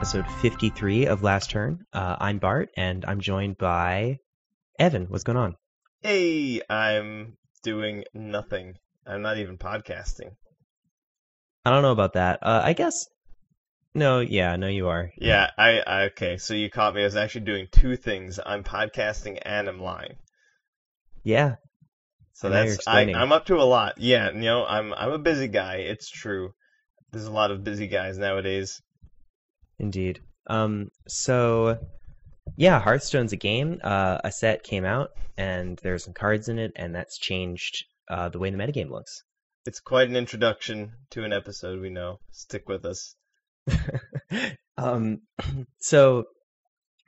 episode 53 of Last Turn. Uh, I'm Bart, and I'm joined by Evan. What's going on? Hey, I'm doing nothing. I'm not even podcasting. I don't know about that. Uh, I guess. No, yeah, no, you are. Yeah, I, I okay. So you caught me. I was actually doing two things. I'm podcasting and I'm lying. Yeah. So that's I, I'm up to a lot. Yeah, you know, I'm I'm a busy guy. It's true. There's a lot of busy guys nowadays. Indeed. Um, so, yeah, Hearthstone's a game. Uh, a set came out, and there's some cards in it, and that's changed uh, the way the metagame looks. It's quite an introduction to an episode. We know. Stick with us. um, so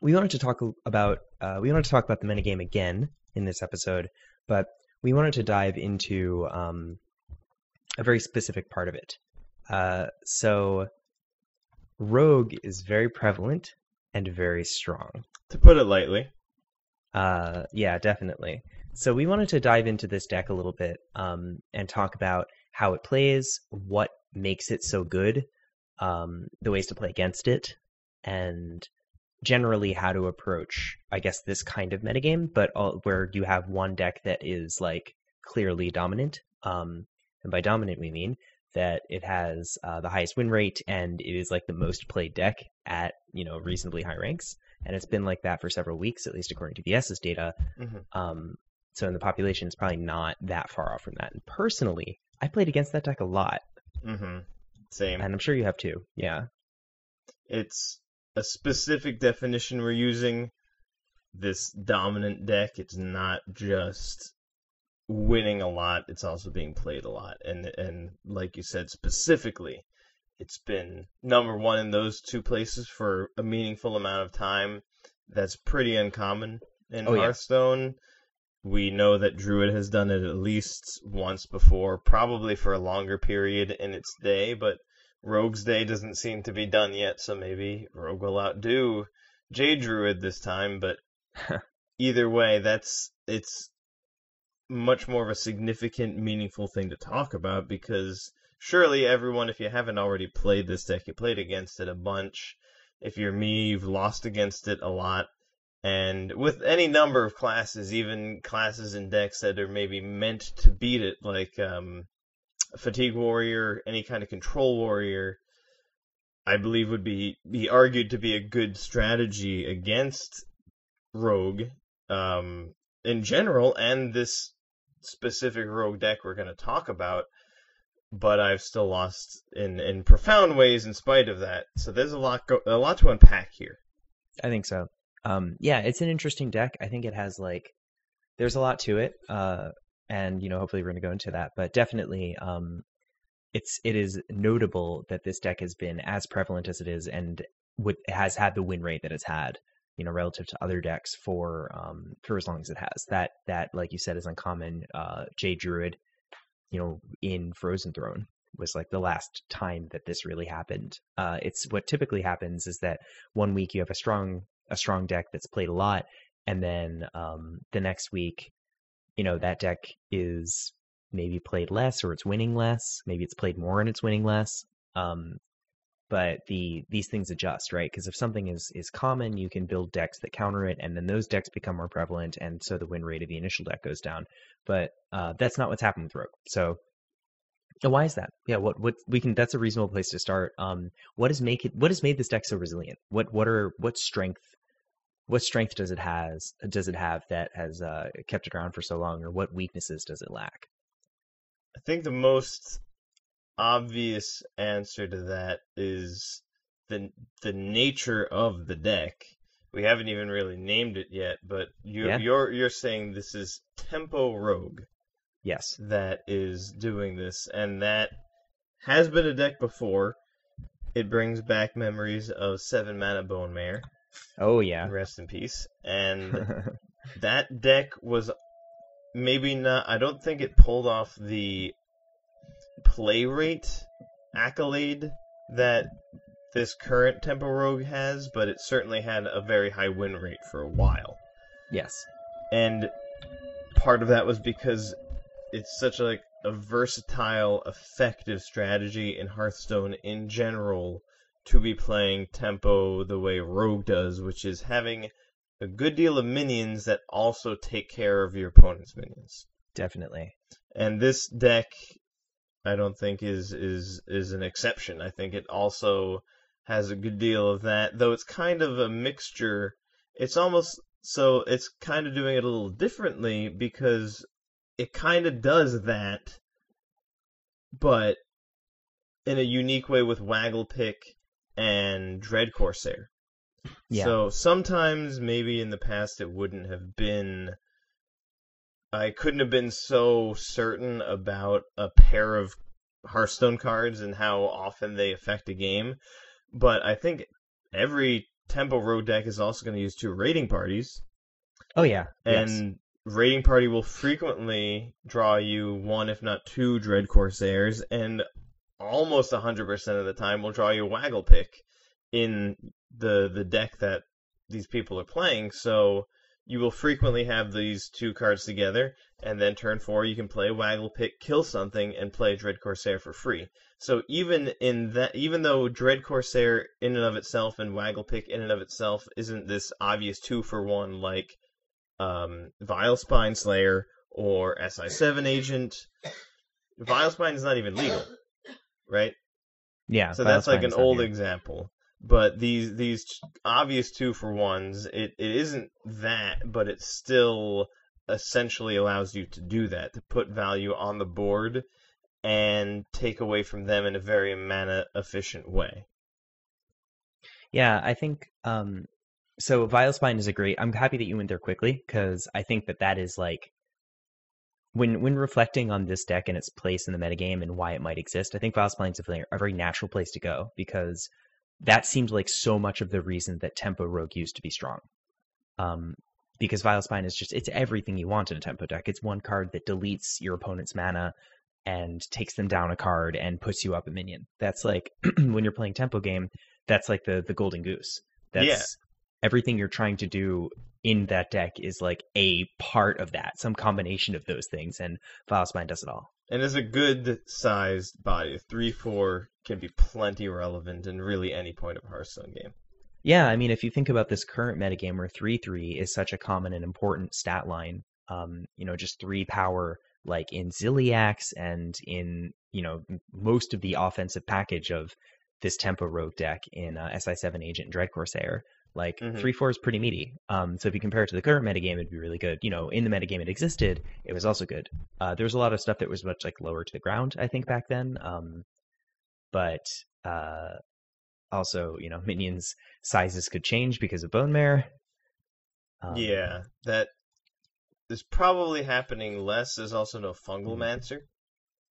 we wanted to talk about uh, we wanted to talk about the metagame again in this episode, but we wanted to dive into um, a very specific part of it. Uh, so Rogue is very prevalent and very strong. To put it lightly. Uh, yeah, definitely. So we wanted to dive into this deck a little bit um, and talk about how it plays, what makes it so good, um, the ways to play against it, and generally how to approach, I guess, this kind of metagame, but all, where you have one deck that is like clearly dominant. Um, and by dominant, we mean that it has uh, the highest win rate and it is like the most played deck at you know reasonably high ranks and it's been like that for several weeks, at least according to VS's data. Mhm. Um, so in the population, it's probably not that far off from that. And personally, I played against that deck a lot, Mm-hmm. Same. and I'm sure you have too. Yeah, it's a specific definition we're using. This dominant deck, it's not just winning a lot, it's also being played a lot. And and like you said specifically, it's been number 1 in those two places for a meaningful amount of time. That's pretty uncommon in Oh, yeah. Hearthstone. We know that Druid has done it at least once before, probably for a longer period in its day, but Rogue's Day doesn't seem to be done yet, so maybe Rogue will outdo Jade Druid this time, but either way, that's it's much more of a significant, meaningful thing to talk about because surely everyone, if you haven't already played this deck, you played against it a bunch. If you're me, you've lost against it a lot. And with any number of classes, even classes and decks that are maybe meant to beat it, like um, fatigue warrior, any kind of control warrior, I believe would be be argued to be a good strategy against rogue um, in general, and this specific rogue deck we're going to talk about. But I've still lost in in profound ways in spite of that. So there's a lot go- a lot to unpack here. I think so. Um, yeah, it's an interesting deck. I think it has like there's a lot to it, uh, and you know hopefully we're going to go into that. But definitely, um, it's it is notable that this deck has been as prevalent as it is, and would has had the win rate that it's had. You know, relative to other decks for um, for as long as it has. That that like you said is uncommon. Uh, Jade Druid, you know, in Frozen Throne was like the last time that this really happened. Uh, it's what typically happens is that one week you have a strong a strong deck that's played a lot, and then um, the next week, you know, that deck is maybe played less or it's winning less. Maybe it's played more and it's winning less. Um, but the these things adjust, right? Because if something is is common, you can build decks that counter it, and then those decks become more prevalent, and so the win rate of the initial deck goes down. But uh, that's not what's happened with Rogue. So why is that? Yeah, what what we can that's a reasonable place to start. Um, what has make it what has made this deck so resilient? What what are what strength what strength does it has does it have that has uh, kept it around for so long, or what weaknesses does it lack? I think the most obvious answer to that is the the nature of the deck. We haven't even really named it yet, but you, Yeah. you're you're saying this is Tempo Rogue Yes. that is doing this, and that has been a deck before. It brings back memories of Seven Mana Bonemare. Oh yeah. Rest in peace. And that deck was maybe not. I don't think it pulled off the play rate accolade that this current Tempo Rogue has, but it certainly had a very high win rate for a while. yes. And part of that was because it's such a, like a versatile, effective strategy in Hearthstone in general to be playing tempo the way Rogue does, which is having a good deal of minions that also take care of your opponent's minions. Definitely. And this deck, I don't think is is is an exception. I think it also has a good deal of that, though it's kind of a mixture. It's almost so it's kind of doing it a little differently because it kind of does that, but in a unique way with Wagglepick and Dread Corsair. Yeah. So sometimes maybe in the past it wouldn't have been. I couldn't have been so certain about a pair of Hearthstone cards and how often they affect a game, but I think every Tempo Rogue deck is also going to use two raiding parties, Oh yeah. yes. and raiding party will frequently draw you one, if not two, Dread Corsairs, and almost 100% of the time will draw you Waggle Pick in the the deck that these people are playing. So you will frequently have these two cards together, and then turn four you can play Wagglepick, kill something, and play Dread Corsair for free. So even in that, even though Dread Corsair in and of itself and Waggle Pick in and of itself isn't this obvious two for one like um, Vile Spine Slayer or SI7 Agent, Vile Spine is not even legal, right? yeah. So that's like an old here. example. But these these obvious two for ones, it, it isn't that, but it still essentially allows you to do that, to put value on the board and take away from them in a very mana efficient way. Yeah, I think um so Vile Spine is a great. I'm happy that you went there quickly because I think that that is like when when reflecting on this deck and its place in the metagame and why it might exist. I think Vile Spine is a very, a very natural place to go because that seemed like so much of the reason that Tempo Rogue used to be strong. Um, because Vile Spine is just it's everything you want in a tempo deck. It's one card that deletes your opponent's mana and takes them down a card and puts you up a minion. That's like when you're playing tempo game, that's like the the golden goose. That's Yeah. Everything you're trying to do in that deck is like a part of that, some combination of those things, and Vile Spine does it all. And as a good sized body, three four can be plenty relevant in really any point of a Hearthstone game. Yeah, I mean, if you think about this current metagame where 3 3 is such a common and important stat line, um, you know, just three power, like in Ziliax and in, you know, most of the offensive package of this Tempo Rogue deck in uh, SI7 Agent and Dread Corsair, like Mhm. 3 4 is pretty meaty. Um, so if you compare it to the current metagame, it'd be really good. You know, in the metagame it existed, it was also good. Uh, there was a lot of stuff that was much like lower to the ground, I think, back then. Um, but uh, also, you know, minions sizes could change because of bonemare. Um, yeah, that is probably happening less. There's also no fungal Mhm. mancer.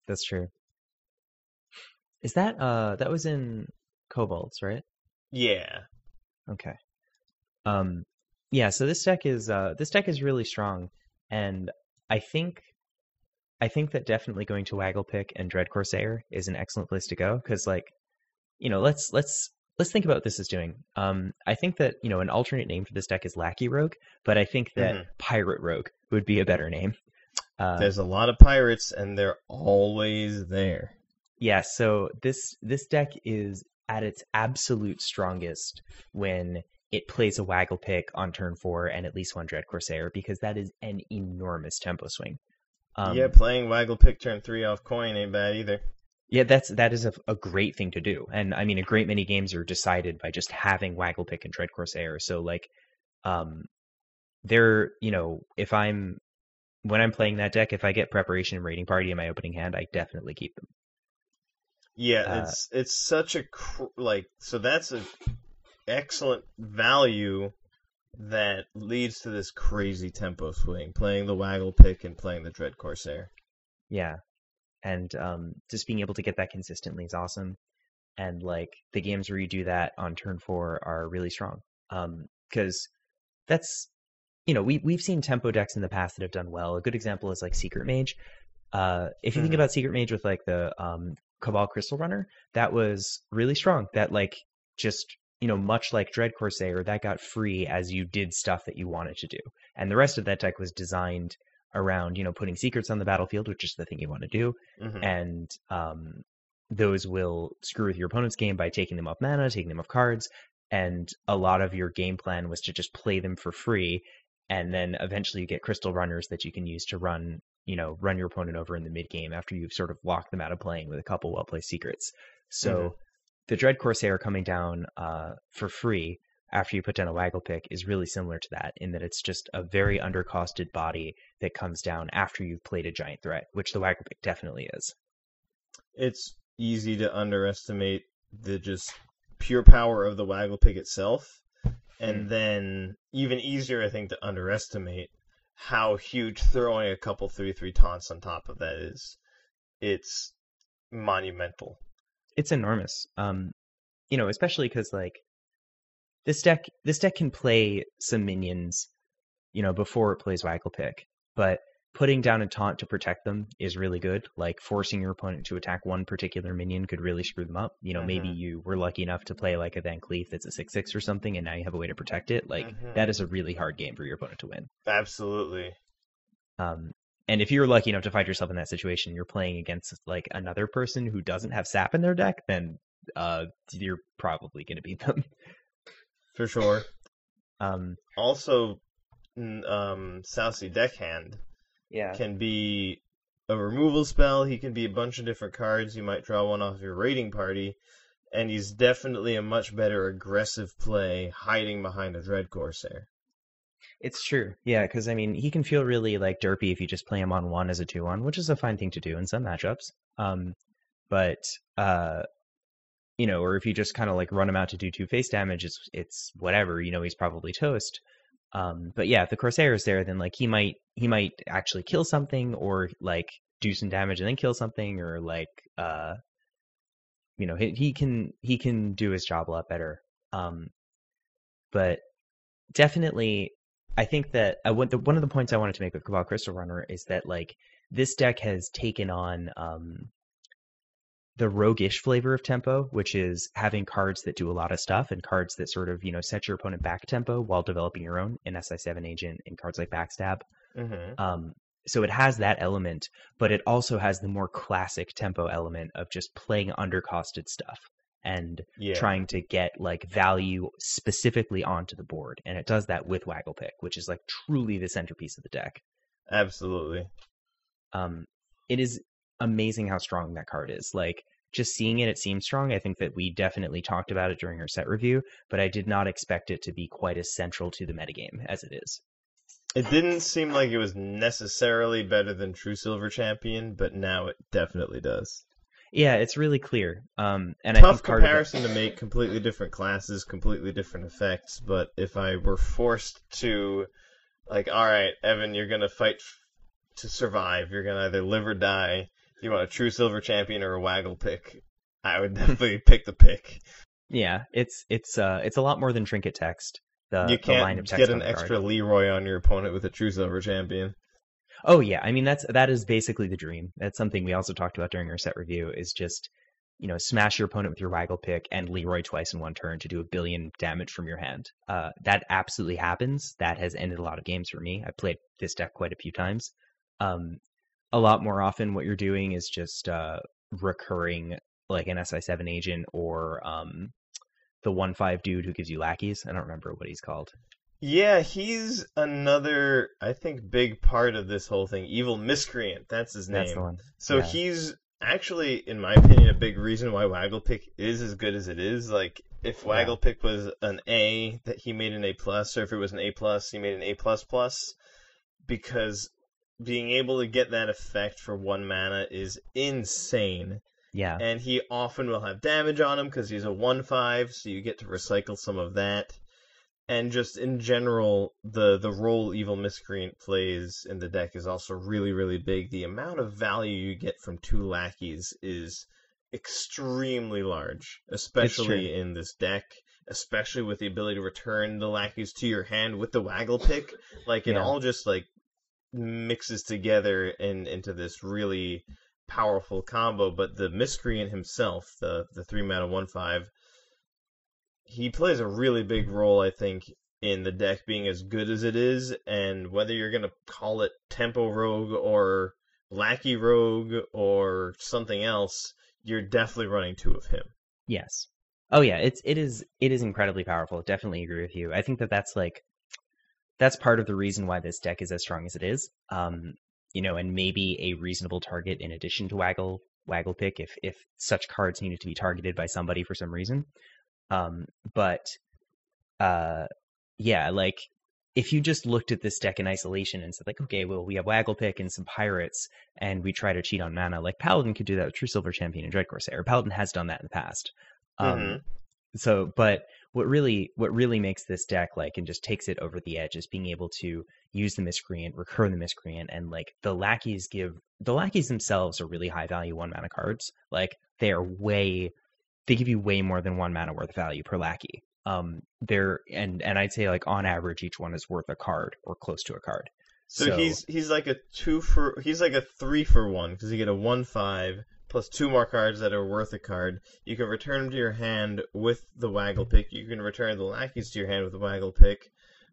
that's true. Is that uh that was in kobolds, right? Yeah. Okay. Um yeah, so this deck is uh this deck is really strong and I think I think that definitely going to Wagglepick and Dread Corsair is an excellent place to go cuz like you know, let's let's let's think about what this is doing. Um I think that, you know, an alternate name for this deck is Lackey Rogue, but I think that Mhm. Pirate Rogue would be a better name. Uh, There's a lot of pirates, and they're always there. Yeah, so this this deck is at its absolute strongest when it plays a waggle pick on turn four and at least one Dread Corsair because that is an enormous tempo swing. Um, yeah, playing Waggle Pick turn three off coin ain't bad either. yeah, that's that is a, a great thing to do, and I mean a great many games are decided by just having waggle pick and Dread Corsair. So like, um, they're you know if I'm when I'm playing that deck, if I get preparation and raiding party in my opening hand, I definitely keep them. Yeah, Uh, it's it's such a cr- like so that's a excellent value that leads to this crazy tempo swing. Playing the Waggle Pick and playing the Dread Corsair. Yeah. And um, just being able to get that consistently is awesome. And like the games where you do that on turn four are really strong. Um, because that's you know, we we've seen tempo decks in the past that have done well. A good example is like Secret Mage. Uh, if you think Mhm. about Secret Mage with like the um, Cabal Crystal Runner, that was really strong. That like just you know, much like Dread Corsair, that got free as you did stuff that you wanted to do. And the rest of that deck was designed around, you know, putting secrets on the battlefield, which is the thing you want to do, Mhm. and um, those will screw with your opponent's game by taking them off mana, taking them off cards, and a lot of your game plan was to just play them for free, and then eventually you get crystal runners that you can use to run, you know, run your opponent over in the mid game after you've sort of locked them out of playing with a couple well placed secrets. So Mhm. The Dread Corsair coming down uh, for free after you put down a waggle pick is really similar to that in that it's just a very undercosted body that comes down after you've played a giant threat, which the waggle pick definitely is. It's easy to underestimate the just pure power of the waggle pick itself, and Mm. then even easier, I think, to underestimate how huge throwing a couple three three taunts on top of that is. It's monumental. It's enormous. Um, you know, especially because like this deck, this deck can play some minions, you know, before it plays waggle pick, but putting down a taunt to protect them is really good. Like forcing your opponent to attack one particular minion could really screw them up. You know, maybe Mhm. you were lucky enough to play like a Van Cleef that's a six six or something, and now you have a way to protect it. Like Mhm. that is a really hard game for your opponent to win. Absolutely. Um, and if you're lucky enough to find yourself in that situation, you're playing against like another person who doesn't have sap in their deck, then uh, you're probably going to beat them. For sure. Um, Also, n- um, Southsea Deckhand yeah, can be a removal spell. He can be a bunch of different cards. You might draw one off your raiding party, and he's definitely a much better aggressive play hiding behind a Dread Corsair. It's true. Yeah, because I mean, he can feel really like derpy if you just play him on one as a two one, which is a fine thing to do in some matchups. Um, but uh, you know, or if you just kind of like run him out to do two face damage, it's it's whatever. You know, he's probably toast. Um, but yeah, if the Corsair is there, then like he might he might actually kill something or like do some damage and then kill something or like uh, you know, he, he can he can do his job a lot better. Um, but definitely, I think that I want the, one of the points I wanted to make with Cabal Crystal Runner is that like this deck has taken on um, the roguish flavor of tempo, which is having cards that do a lot of stuff and cards that sort of you know set your opponent back tempo while developing your own in SI7 Agent and cards like Backstab. Mm-hmm. Um, so it has that element, but it also has the more classic tempo element of just playing undercosted stuff and Yeah. trying to get like value specifically onto the board. And it does that with Waggle Pick, which is like truly the centerpiece of the deck. Absolutely. Um, it is amazing how strong that card is. Like just seeing it, it seems strong. I think that we definitely talked about it during our set review, but I did not expect it to be quite as central to the metagame as it is. It didn't seem like it was necessarily better than True Silver Champion, but now it definitely does. Yeah, it's really clear. Um, and I Tough think part of it, comparison to make completely different classes, completely different effects, but if I were forced to, like, alright, Evan, you're gonna fight f- to survive, you're gonna either live or die, you want a True Silver Champion or a Waggle pick, I would definitely pick the pick. yeah, it's it's uh it's a lot more than trinket text. The, you the line can't of text get an extra Leroy on your opponent with a True Silver Champion. Oh yeah, I mean that's that is basically the dream. That's something we also talked about during our set review. Is just you know smash your opponent with your waggle pick and Leroy twice in one turn to do a billion damage from your hand. Uh, that absolutely happens. That has ended a lot of games for me. I played this deck quite a few times. Um, a lot more often, what you're doing is just uh, recurring like an SI7 agent or um, the one five dude who gives you lackeys. I don't remember what he's called. Yeah, he's another, I think, big part of this whole thing. Evil Miscreant, that's his name. That's the one. So Yeah. he's actually, in my opinion, a big reason why Wagglepick is as good as it is. Like, if Yeah. Wagglepick was an A, that he made an A plus, or if it was an A plus, he made an A plus plus, because being able to get that effect for one mana is insane. Yeah. And he often will have damage on him because he's a one five, so you get to recycle some of that. And just in general, the the role Evil Miscreant plays in the deck is also really, really big. The amount of value you get from two lackeys is extremely large, especially in this deck. Especially with the ability to return the lackeys to your hand with the waggle pick. Like it Yeah. all just like mixes together in into this really powerful combo, but the miscreant himself, the the three mana one five, he plays a really big role, I think, in the deck being as good as it is, and whether you're gonna call it tempo rogue or lackey rogue or something else, you're definitely running two of him. Yes. Oh yeah, it's it is it is incredibly powerful. Definitely agree with you. I think that that's like that's part of the reason why this deck is as strong as it is. Um, you know, and maybe a reasonable target in addition to Waggle Waggle Pick if if such cards needed to be targeted by somebody for some reason. Um, but uh, yeah, like if you just looked at this deck in isolation and said like, okay, well we have Waggle Pick and some pirates, and we try to cheat on mana, like Paladin could do that with True Silver Champion and Dread Corsair. Paladin has done that in the past. Um, Mhm. so but what really what really makes this deck like and just takes it over the edge is being able to use the miscreant recur the miscreant and like the lackeys give the lackeys themselves are really high value one mana cards like they are way they give you way more than one mana worth of value per lackey um they're and and i'd say like on average each one is worth a card or close to a card So, he's he's like a two for he's like a three for one because you get a one five plus two more cards that are worth a card. You can return them to your hand with the waggle pick. You can return the lackeys to your hand with the waggle pick.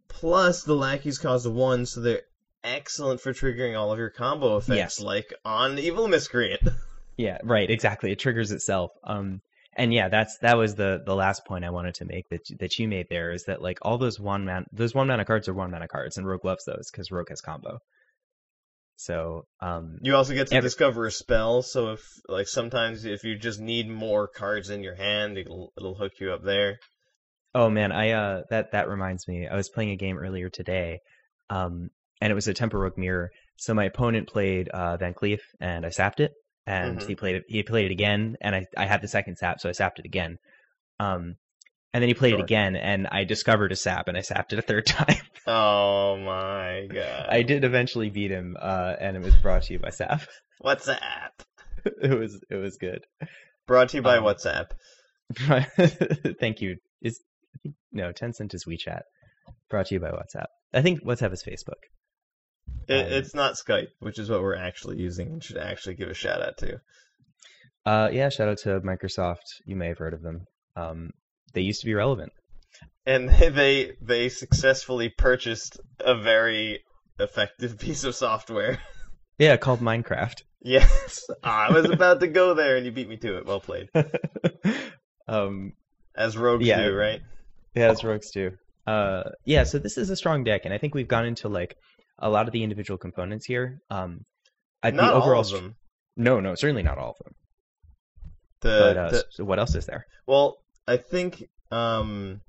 Plus the lackeys cost one, so they're excellent for triggering all of your combo effects, Yes. like on Evil Miscreant. Yeah, right, exactly. It triggers itself. Um, and yeah, that's that was the the last point I wanted to make that that you made there is that like all those one man those one mana cards are one mana cards, and Rogue loves those because Rogue has combo. So um, You also get to Every- discover a spell, so if like sometimes if you just need more cards in your hand, it'll it'll hook you up there. oh man, I uh that that reminds me, I was playing a game earlier today, um, and it was a Tempo mirror. So my opponent played uh, Van Cleef, and I sapped it, and Mhm. he played it. He played it again, and I I had the second sap, so I sapped it again. Um, and then he played Sure. it again, and I discovered a sap, and I sapped it a third time. Oh my god! I did eventually beat him, uh, and it was brought to you by Sap. What's app? it was it was good. Brought to you by Um, WhatsApp. Thank you. Is no Tencent is WeChat. Brought to you by WhatsApp. I think WhatsApp is Facebook. It, um, it's not Skype, which is what we're actually using and should actually give a shout out to. Uh, yeah. Shout out to Microsoft. You may have heard of them. Um, they used to be relevant. And they they successfully purchased a very effective piece of software. Yeah, called Minecraft. yes, I was about to go there, and you beat me to it. Well played, um, as rogues Yeah. do, right? Yeah, as rogues do. Uh, yeah, so this is a strong deck, and I think we've gone into like a lot of the individual components here. Um, I, Not the overall all of them. No, no, certainly not all of them. The, But uh, the so what else is there? Well, I think um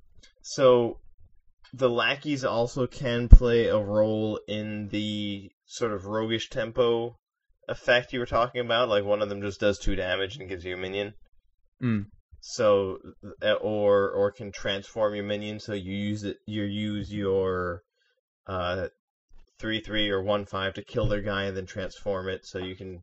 so the lackeys also can play a role in the sort of roguish tempo effect you were talking about. Like one of them just does two damage and gives you a minion. Mm. So uh, or or can transform your minion so you use it you use your uh three three or one five to kill their guy and then transform it so you can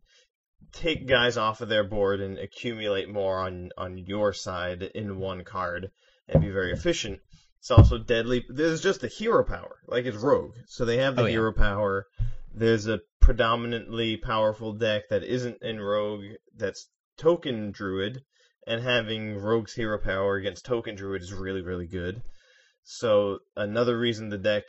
take guys off of their board and accumulate more on on your side in one card and be very efficient. It's also deadly. There's just the hero power, like it's rogue, so they have the Oh, yeah. hero power. There's a predominantly powerful deck that isn't in rogue that's token druid, and having rogue's hero power against token druid is really really good. So another reason the deck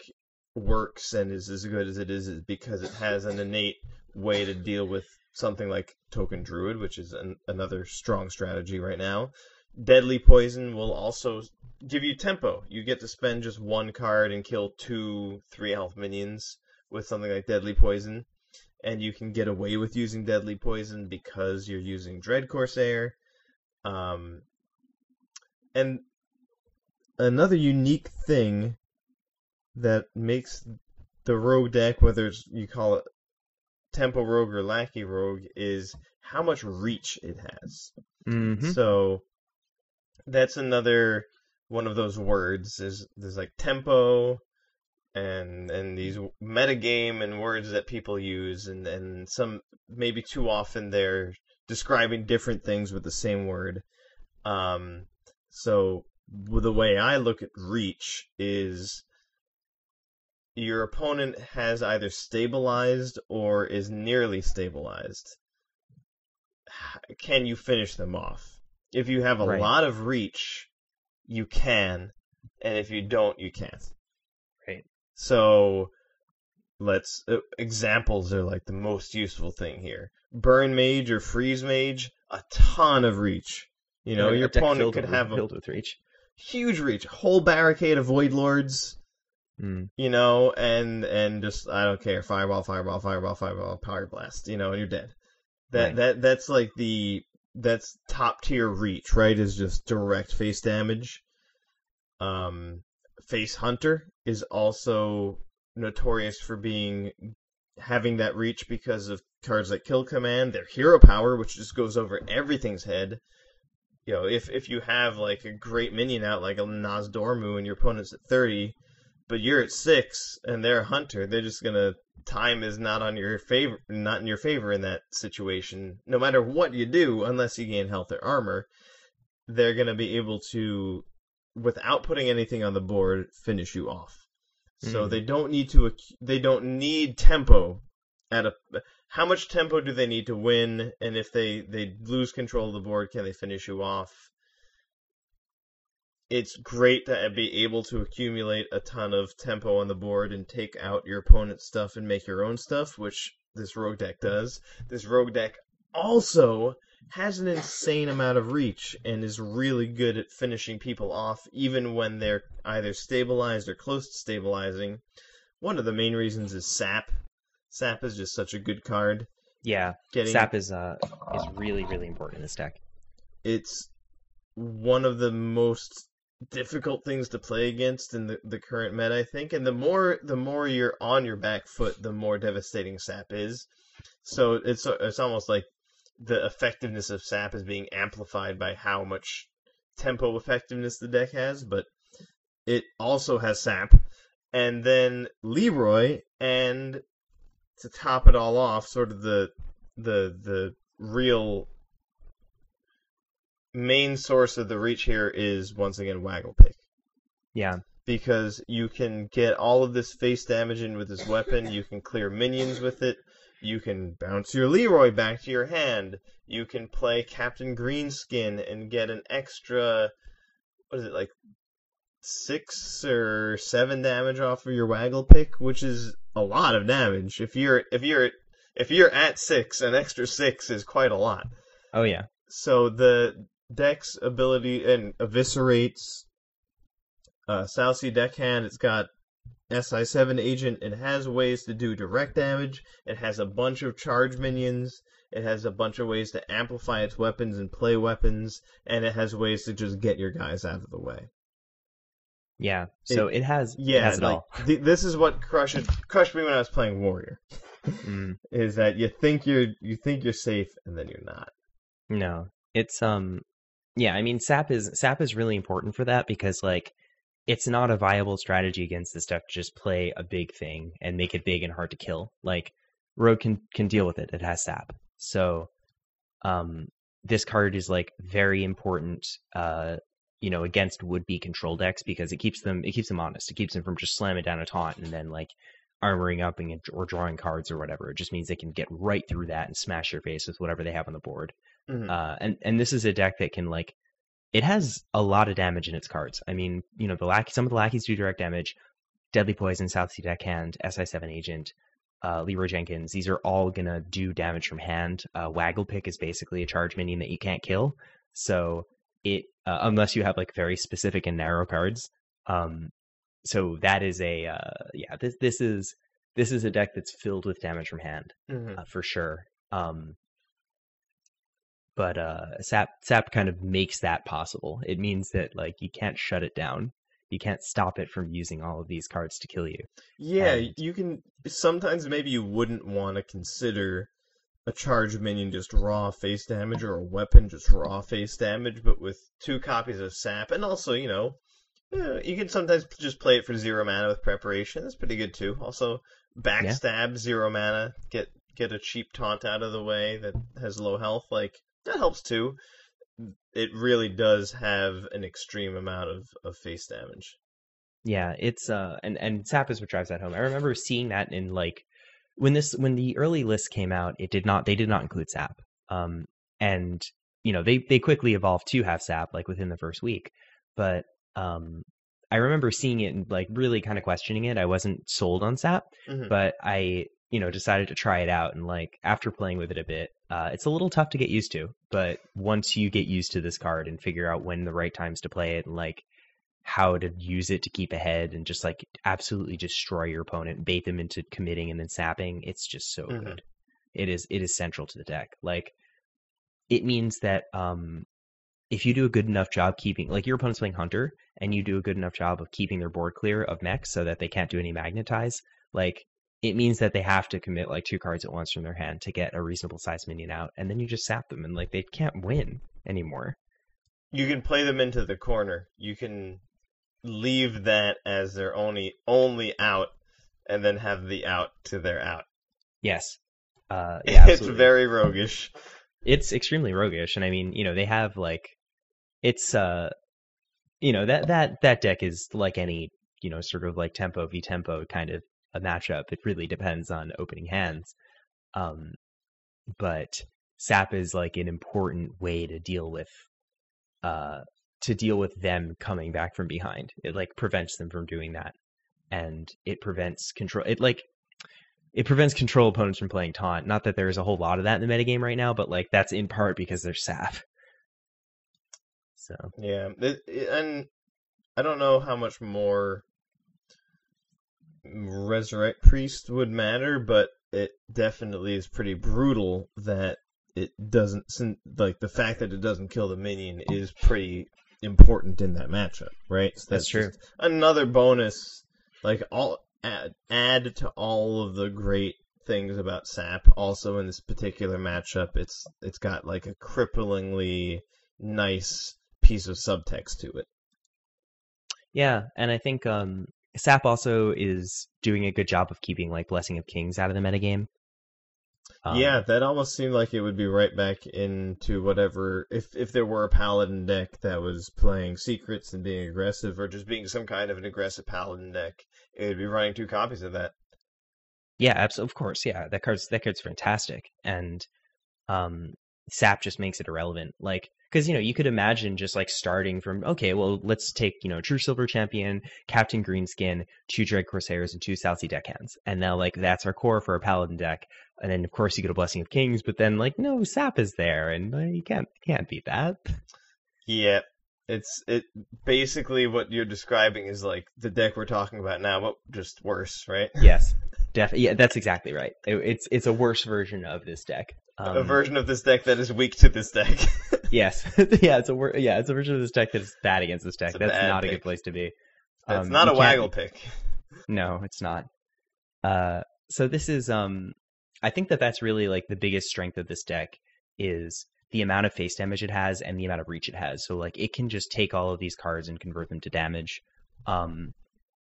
works and is as good as it is is because it has an innate way to deal with something like token druid, which is an, another strong strategy right now. Deadly poison will also give you tempo. You get to spend just one card and kill two three health minions with something like deadly poison, and you can get away with using deadly poison because you're using Dread Corsair. Um, and another unique thing that makes the rogue deck, whether it's, you call it tempo rogue or lackey rogue, is how much reach it has. Mm-hmm. So that's another one of those words. Is there's like tempo and and these metagame and words that people use and and some maybe too often they're describing different things with the same word. Um, so the way I look at reach is your opponent has either stabilized or is nearly stabilized. Can you finish them off? If you have a Right. lot of reach, you can, and if you don't, you can't. Right. So let's uh, examples are like the most useful thing here. Burn mage or freeze mage, a ton of reach. You know, A your opponent could have a with reach. huge reach, whole barricade of void lords. Mm. You know, and and just I don't care, fireball, fireball, fireball, fireball, Pyroblast. You know, and you're dead. That Right. that that's like the that's top tier reach, right? Is just direct face damage. Um, face hunter is also notorious for being having that reach because of cards like kill command, their hero power, which just goes over everything's head. You know, if if you have like a great minion out like a Nozdormu and your opponent's at thirty, but you're at six and they're a hunter, they're just gonna time is not on your favor not in your favor in that situation. No matter what you do, unless you gain health or armor, they're gonna be able to without putting anything on the board, finish you off. So Mhm. they don't need to. They don't need tempo. At a how much tempo do they need to win? And if they they lose control of the board, can they finish you off? It's great to be able to accumulate a ton of tempo on the board and take out your opponent's stuff and make your own stuff, which this rogue deck does. This rogue deck also has an insane amount of reach and is really good at finishing people off even when they're either stabilized or close to stabilizing. One of the main reasons is sap. Sap is just such a good card. Yeah, Getting sap is uh is really really important in this deck. it's one of the most difficult things to play against in the, the current meta, I think. And the more the more you're on your back foot, the more devastating sap is. So it's it's almost like the effectiveness of sap is being amplified by how much tempo effectiveness the deck has, but it also has sap. And then Leroy, and to top it all off, sort of the the the real main source of the reach here is once again Waggle Pick. Yeah, Because you can get all of this face damage in with this weapon, you can clear minions with it, you can bounce your Leroy back to your hand, you can play Captain Greenskin and get an extra what is it, like six or seven damage off of your Waggle Pick, which is a lot of damage. If you're if you're if you're at six, an extra six is quite a lot. oh yeah, So the deck's ability and eviscerates uh, South Sea Deckhand. It's got SI7 agent. It has ways to do direct damage. It has a bunch of charge minions. It has a bunch of ways to amplify its weapons and play weapons, and it has ways to just get your guys out of the way. yeah. So it, has it Yeah, has it like all. th- this is what crushed crushed me when I was playing Warrior. Mm. Is that you think you're you think you're safe and then you're not. No, it's um, yeah. I mean, sap is sap is really important for that because like, it's not a viable strategy against this stuff to just play a big thing and make it big and hard to kill. Like, rogue can can deal with it. It has sap. So, um, this card is like very important. Uh, you know, against would be control decks because it keeps them it keeps them honest. It keeps them from just slamming down a taunt and then like armoring up and or drawing cards or whatever. It just means they can get right through that and smash your face with whatever they have on the board. Mhm. Uh, and and this is a deck that can like it has a lot of damage in its cards. I mean, you know, the lackey some of the lackeys do direct damage. Deadly Poison, South Sea Deckhand, SI7 Agent, uh, Leroy Jenkins. These are all gonna do damage from hand. Uh, Waggle Pick is basically a charge minion that you can't kill. So it uh, unless you have like very specific and narrow cards. Um, so that is a uh, yeah. This this is this is a deck that's filled with damage from hand Mhm. uh, for sure. Um, but uh, SAP SAP kind of makes that possible. It means that like you can't shut it down. You can't stop it from using all of these cards to kill you. Yeah, And- you can. Sometimes maybe you wouldn't want to consider a charge minion just raw face damage or a weapon just raw face damage, but with two copies of sap, and also you know, eh, you can sometimes just play it for zero mana with preparation. That's pretty good too. Also, backstab zero mana, get get a cheap taunt out of the way that has low health. Like that helps too. It really does have an extreme amount of, of face damage. Yeah, it's uh and and SAP is what drives that home. I remember seeing that in like when this when the early list came out, it did not they did not include SAP. Um and you know, they they quickly evolved to have SAP like within the first week. But um I remember seeing it and like really kind of questioning it. I wasn't sold on Sap, Mhm. but I you know decided to try it out and like after playing with it a bit, uh, it's a little tough to get used to. But once you get used to this card and figure out when the right times to play it and like how to use it to keep ahead and just like absolutely destroy your opponent, bait them into committing and then sapping, it's just so Mhm. good. It is it is central to the deck. Like it means that um if you do a good enough job keeping like your opponent's playing hunter and you do a good enough job of keeping their board clear of mechs so that they can't do any magnetize like it means that they have to commit like two cards at once from their hand to get a reasonable size minion out and then you just sap them and like they can't win anymore You can play them into the corner. You can leave that as their only only out, and then have the out to their out. yes uh yeah it's very roguish. it's extremely roguish and i mean you know they have like it's uh you know that that that deck is like any you know sort of like tempo v tempo kind of a matchup it really depends on opening hands um but sap is like an important way to deal with uh to deal with them coming back from behind it like prevents them from doing that and it prevents control it like it prevents control opponents from playing taunt. Not that there's a whole lot of that in the metagame right now, but like that's in part because they're sap. So Yeah, and I don't know how much more Resurrect Priest would matter, but it definitely is pretty brutal that it doesn't. Like the fact that it doesn't kill the minion is pretty important in that matchup, right? So That's true. Another bonus, like all add, add to all of the great things about Sap. Also in this particular matchup, it's it's got like a cripplingly nice piece of subtext to it. yeah, and I think um Sap also is doing a good job of keeping like Blessing of Kings out of the metagame. Um, yeah, that almost seemed like it would be right back into whatever if if there were a paladin deck that was playing secrets and being aggressive or just being some kind of an aggressive paladin deck, it would be running two copies of that. Yeah, absolutely. Of course, yeah. That card's that card's fantastic, and um, Sap just makes it irrelevant. Like, because you know, you could imagine just like starting from okay, well, let's take you know True Silver Champion, Captain Greenskin, two Dread Corsairs, and two Southsea deckhands, and now like that's our core for a Paladin deck. And then of course you get a Blessing of Kings, but then like no, Sap is there, and uh, you can't can't beat that. Yeah. It's it basically what you're describing is like the deck we're talking about now, but just worse, right? yes, def- yeah, that's exactly right. It, it's it's a worse version of this deck. a Um, version of this deck that is weak to this deck. Yes, yeah, it's a yeah, it's a version of this deck that is bad against this deck. That's not a good place to be. That's Um, not a waggle pick. No, it's not. Uh, so this is um, I think that that's really like the biggest strength of this deck is the amount of face damage it has and the amount of reach it has. So like it can just take all of these cards and convert them to damage. Um,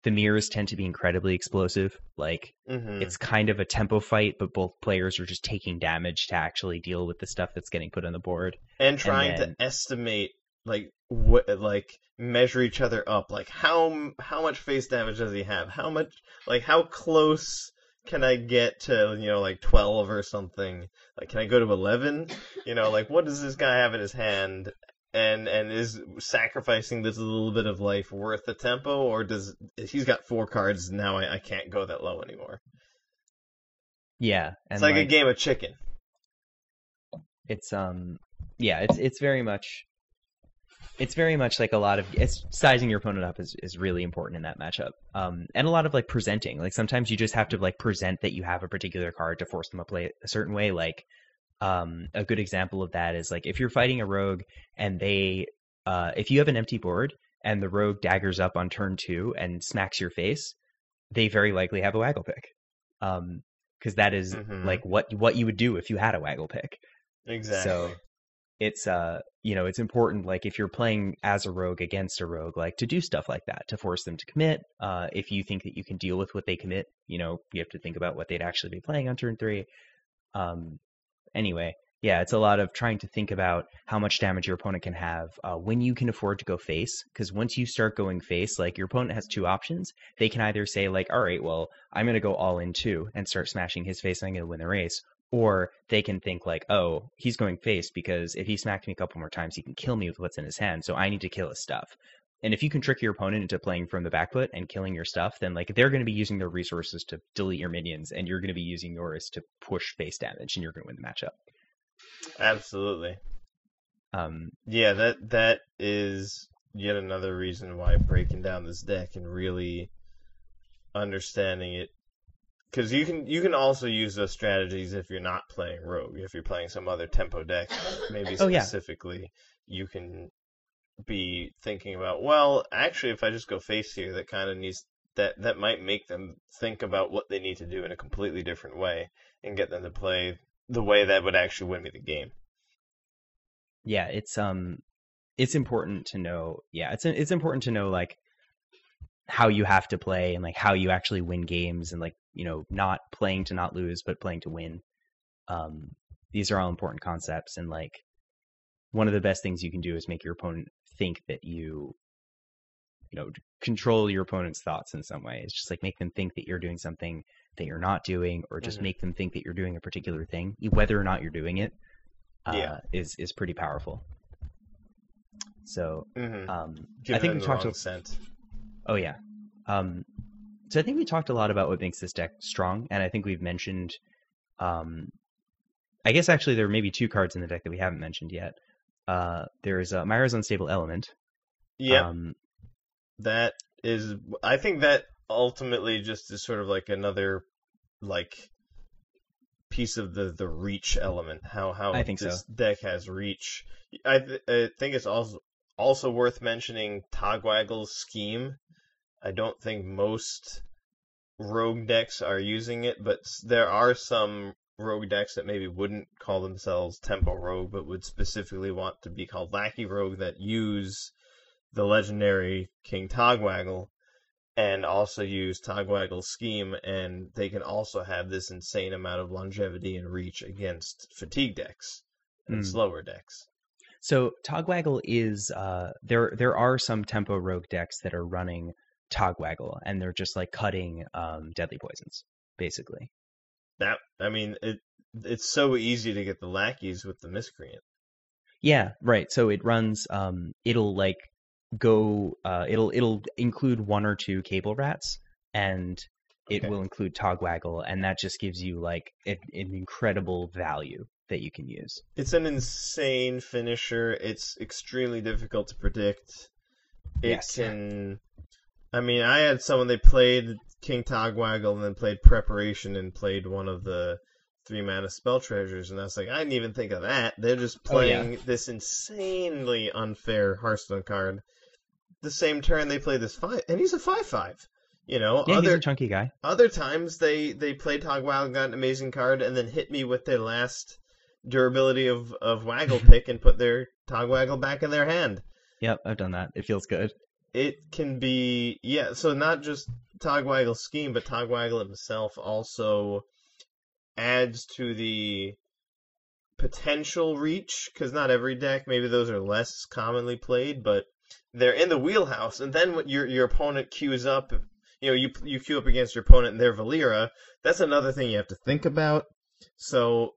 the mirrors tend to be incredibly explosive. Like hmm it's kind of a tempo fight, but both players are just taking damage to actually deal with the stuff that's getting put on the board. and trying then- to estimate like what like measure each other up like how how much face damage does he have how much like how close can i get to you know like 12 or something like can i go to 11 you know like what does this guy have in his hand and and is sacrificing this little bit of life worth the tempo or does he's got four cards now i, I can't go that low anymore. Yeah, and it's like, a game of chicken. It's um yeah it's it's very much it's very much like a lot of it's sizing your opponent up is, is really important in that matchup. Um and a lot of like presenting. Like sometimes you just have to like present that you have a particular card to force them to play a certain way like um a good example of that is like if you're fighting a rogue and they uh if you have an empty board and the rogue daggers up on turn two and smacks your face they very likely have a waggle pick. Um because that is Mhm. like what what you would do if you had a waggle pick. Exactly. so it's uh you know it's important like if you're playing as a rogue against a rogue like to do stuff like that to force them to commit uh if you think that you can deal with what they commit you know you have to think about what they'd actually be playing on turn 3 um anyway yeah it's a lot of trying to think about how much damage your opponent can have uh, when you can afford to go face because once you start going face like your opponent has two options they can either say like all right well i'm going to go all in too and start smashing his face and i'm going to win the race or they can think like, oh, he's going face because if he smacks me a couple more times, he can kill me with what's in his hand. So I need to kill his stuff. And if you can trick your opponent into playing from the back foot and killing your stuff, then like they're going to be using their resources to delete your minions, and you're going to be using yours to push base damage, and you're going to win the matchup. Absolutely. Um, Yeah, that that is yet another reason why breaking down this deck and really understanding it because you can you can also use those strategies if you're not playing rogue if you're playing some other tempo deck maybe Oh, yeah. specifically you can be thinking about well actually if i just go face here that kind of needs that that might make them think about what they need to do in a completely different way and get them to play the way that would actually win me the game yeah, it's um, it's important to know. Yeah, it's it's important to know like how you have to play and like how you actually win games and like you know not playing to not lose but playing to win. Um, these are all important concepts and like one of the best things you can do is make your opponent think that you you know control your opponent's thoughts in some way it's just like make them think that you're doing something that you're not doing or just Mhm. make them think that you're doing a particular thing whether or not you're doing it uh, Yeah. is is pretty powerful so mm-hmm. um i think we talked a- scent. Oh yeah. Um, so I think we talked a lot about what makes this deck strong, and I think we've mentioned. Um, I guess actually there may be two cards in the deck that we haven't mentioned yet. Uh, there's uh, Myra's Unstable Element. Yep. Um, that is i think that ultimately just is sort of like another like piece of the the reach element how how I think this so. deck has reach i th- i think it's also also worth mentioning togwaggle's scheme i don't think most rogue decks are using it but there are some rogue decks that maybe wouldn't call themselves tempo rogue but would specifically want to be called lackey rogue that use the legendary King Togwaggle and also use Togwaggle's scheme, and they can also have this insane amount of longevity and reach against fatigue decks and Mm. slower decks. so Togwaggle is uh, there. There are some Tempo Rogue decks that are running Togwaggle, and they're just like cutting um, deadly poisons, basically. That I mean, it it's so easy to get the lackeys with the miscreant. Yeah, right. So it runs um it'll like go uh it'll it'll include one or two cable rats and it Okay. will include Togwaggle and that just gives you like an, an incredible value that you can use. It's an insane finisher. It's extremely difficult to predict. It Yes. can. I mean, I had someone they played King Togwaggle and then played Preparation and played one of the three mana spell treasures, and I was like, I didn't even think of that. They're just Oh, yeah. playing this insanely unfair Hearthstone card. The same turn they play this five, and he's a five-five. You know, Yeah, other chunky guy. other times they they played Togwaggle, got an amazing card, and then hit me with their last durability of of Waggle pick and put their Togwaggle back in their hand. Yep, I've done that. It feels good. It can be yeah, so not just Togwaggle's scheme, but Togwaggle himself also adds to the potential reach because not every deck, maybe those are less commonly played, but they're in the wheelhouse. And then when your your opponent queues up, you know, you you queue up against your opponent and their Valeera. That's another thing you have to think about. So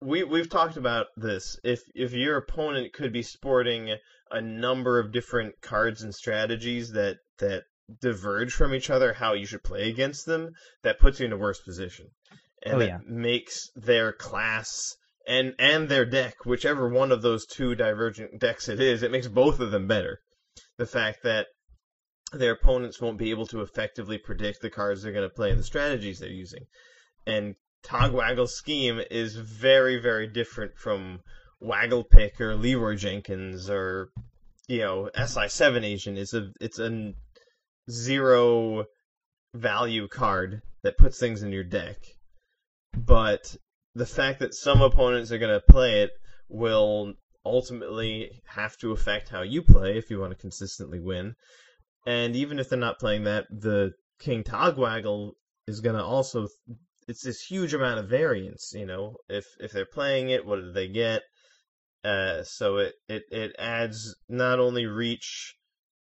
we we've talked about this. If if your opponent could be sporting a number of different cards and strategies that that diverge from each other, how you should play against them, that puts you in a worse position, and Oh, yeah. makes their class and and their deck, whichever one of those two divergent decks it is, it makes both of them better. The fact that their opponents won't be able to effectively predict the cards they're going to play and the strategies they're using. And Togwaggle's scheme is very, very different from Waggle Pick or Leroy Jenkins or you know SI7 Agent. It's a it's a zero value card that puts things in your deck. But the fact that some opponents are going to play it will ultimately have to affect how you play if you want to consistently win. And even if they're not playing that, the King Togwaggle is going to also. It's this huge amount of variance, you know. If if they're playing it, what do they get? Uh, so it, it it adds not only reach,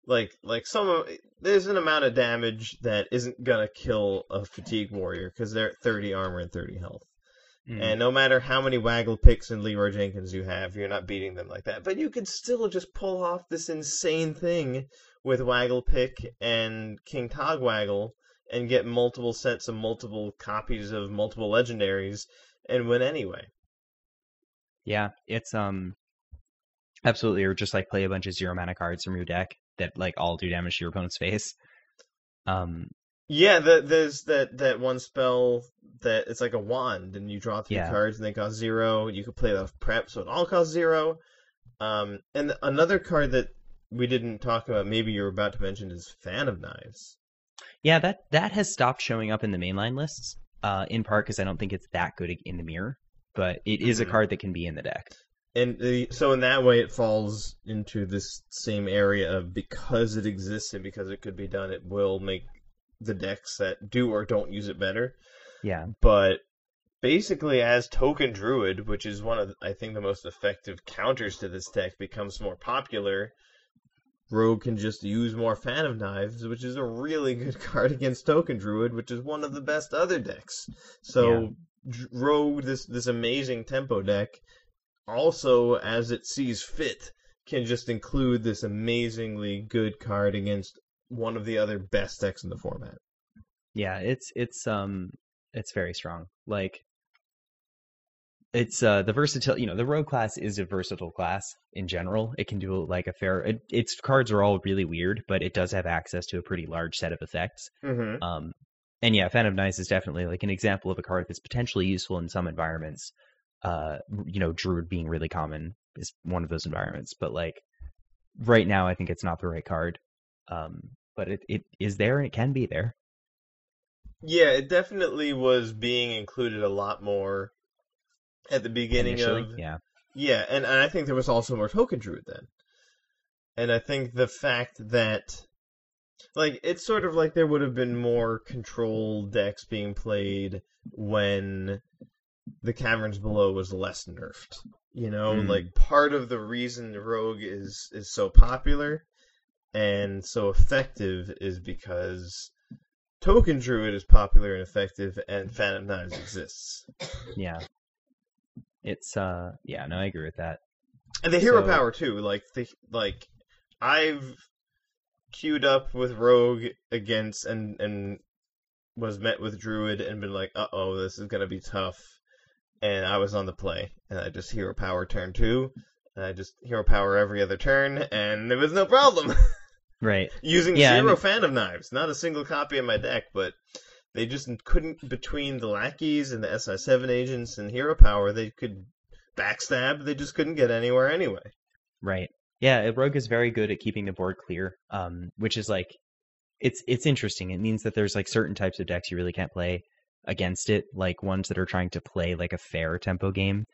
like like some there's an amount of damage that isn't gonna kill a fatigue warrior because they're at 30 armor and 30 health. Mm. And no matter how many Waggle picks and Leroy Jenkins you have, you're not beating them like that. But you can still just pull off this insane thing with Waggle Pick and King Togwaggle and get multiple sets of multiple copies of multiple legendaries and win anyway. Yeah, it's um absolutely or just like play a bunch of zero mana cards from your deck that like all do damage to your opponent's face. Um Yeah, the, there's that, that one spell that it's like a wand, and you draw three Yeah. cards, and they cost zero. You could play it off prep, so it all costs zero. Um, and another card that we didn't talk about, maybe you're about to mention, is Fan of Knives. yeah, that that has stopped showing up in the mainline lists. Uh in part because I don't think it's that good in the mirror, but it is Mhm. a card that can be in the deck. And the, so in that way, it falls into this same area of because it exists and because it could be done, it will make the decks that do or don't use it better. Yeah. But basically, as Token Druid, which is one of I think the most effective counters to this deck, becomes more popular, Rogue can just use more Fan of Knives, which is a really good card against Token Druid, which is one of the best other decks. So Dr- Rogue, this this amazing tempo deck, also as it sees fit, can just include this amazingly good card against one of the other best decks in the format. Yeah, it's it's um it's very strong. Like it's uh the versatile you know, the rogue class is a versatile class in general. It can do like a fair it, its cards are all really weird, but it does have access to a pretty large set of effects. Mm-hmm. Um and yeah, Fan of Knives is definitely like an example of a card that's potentially useful in some environments. Uh you know, Druid being really common is one of those environments, but like right now I think it's not the right card. Um but it, it is there and it can be there. Yeah, it definitely was being included a lot more at the beginning Initially. of Yeah. Yeah, and, and I think there was also more Token Druid then. And I think the fact that like it's sort of like there would have been more control decks being played when the Caverns Below was less nerfed. You know, Mm. like part of the reason Rogue is is so popular and so effective is because Token Druid is popular and effective and Fan of Knives exists. Yeah. It's uh yeah, no, I agree with that. And the hero So- power too. Like the like I've queued up with Rogue against and and was met with Druid and been like, uh oh, this is gonna be tough. And I was on the play and I just hero power turn two. And I just hero power every other turn and there was no problem. Right. Using Yeah, I zero mean- fan of knives. Not a single copy in my deck, but they just couldn't between the lackeys and the SI seven agents and hero power they could backstab, they just couldn't get anywhere anyway. Right. Yeah, Rogue is very good at keeping the board clear, um, which is like it's it's interesting. It means that there's like certain types of decks you really can't play against it, like ones that are trying to play like a fair tempo game.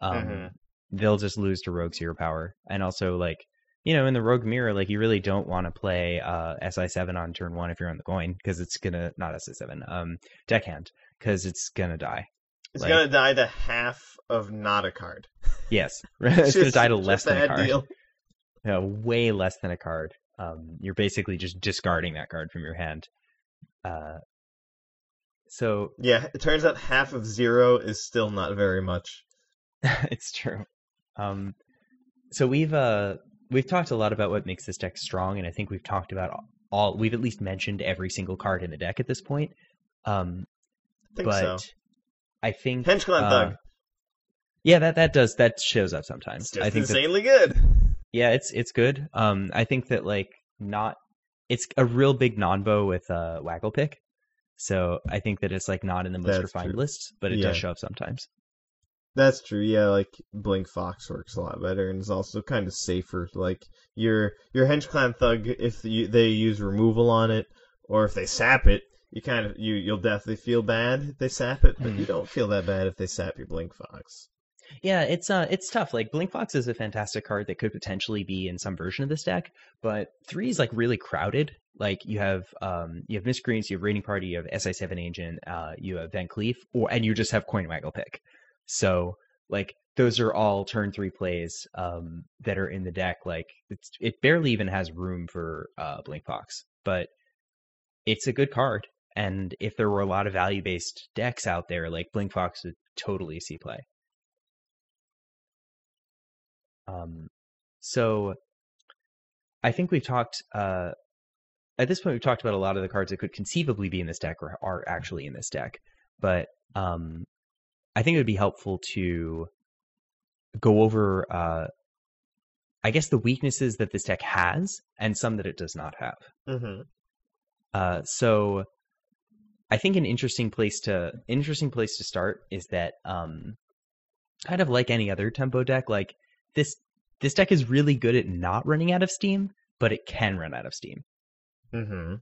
Um, Mhm. They'll just lose to Rogue's hero power, and also like you know in the Rogue mirror, like you really don't want to play uh, SI seven on turn one if you're on the coin because it's gonna not SI seven, um, deckhand because it's gonna die. It's Like- gonna die to half of not a card. Yes, it's gonna die to less than a card. deal. Yeah, way less than a card. Um, you're basically just discarding that card from your hand. Uh, so Yeah, it turns out half of zero is still not very much. it's true. Um, so we've uh, we've talked a lot about what makes this deck strong, and I think we've talked about all. We've at least mentioned every single card in the deck at this point. Um, I think but so. I think Hench Clan uh, Thug. Yeah, that that does that shows up sometimes. I think that insanely good. Yeah, it's it's good. Um, I think that like not, it's a real big non-bow with uh waggle pick, so I think that it's like not in the most That's refined true. lists, but it Yeah. does show up sometimes. That's true. Yeah, like Blink Fox works a lot better and is also kind of safer. Like your your Hench Clan Thug, if you, they use removal on it or if they sap it, you kind of you you'll definitely feel bad if they sap it, but Hmm. you don't feel that bad if they sap your Blink Fox. Yeah, it's uh it's tough. Like Blink Fox is a fantastic card that could potentially be in some version of this deck, but three is like really crowded. Like you have um you have Miscreants, you have Raiding Party, you have SI seven Agent, uh you have Van Cleef, or and you just have Coin Waggle Pick. So like those are all turn three plays um that are in the deck. Like it's it barely even has room for uh Blink Fox, but it's a good card. And if there were a lot of value based decks out there, like Blink Fox would totally see play. Um, so I think we've talked uh, at this point we've talked about a lot of the cards that could conceivably be in this deck or are actually in this deck, but um, I think it would be helpful to go over uh, I guess the weaknesses that this deck has and some that it does not have. Mm-hmm. Uh, so I think an interesting place to interesting place to start is that um, kind of like any other tempo deck, like this this deck is really good at not running out of steam, but it can run out of steam. Mm-hmm.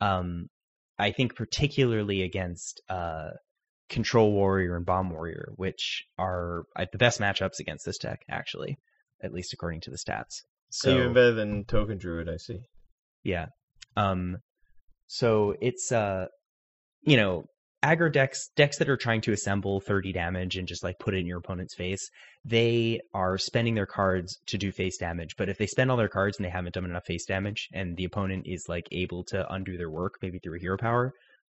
Um, I think particularly against uh, Control Warrior and Bomb Warrior, which are uh, the best matchups against this deck, actually, at least according to the stats. So Even better than Token Druid, I see. Yeah. Um so it's uh you know, aggro decks decks that are trying to assemble 30 damage and just like put it in your opponent's face, they are spending their cards to do face damage. But if they spend all their cards and they haven't done enough face damage and the opponent is like able to undo their work, maybe through a hero power,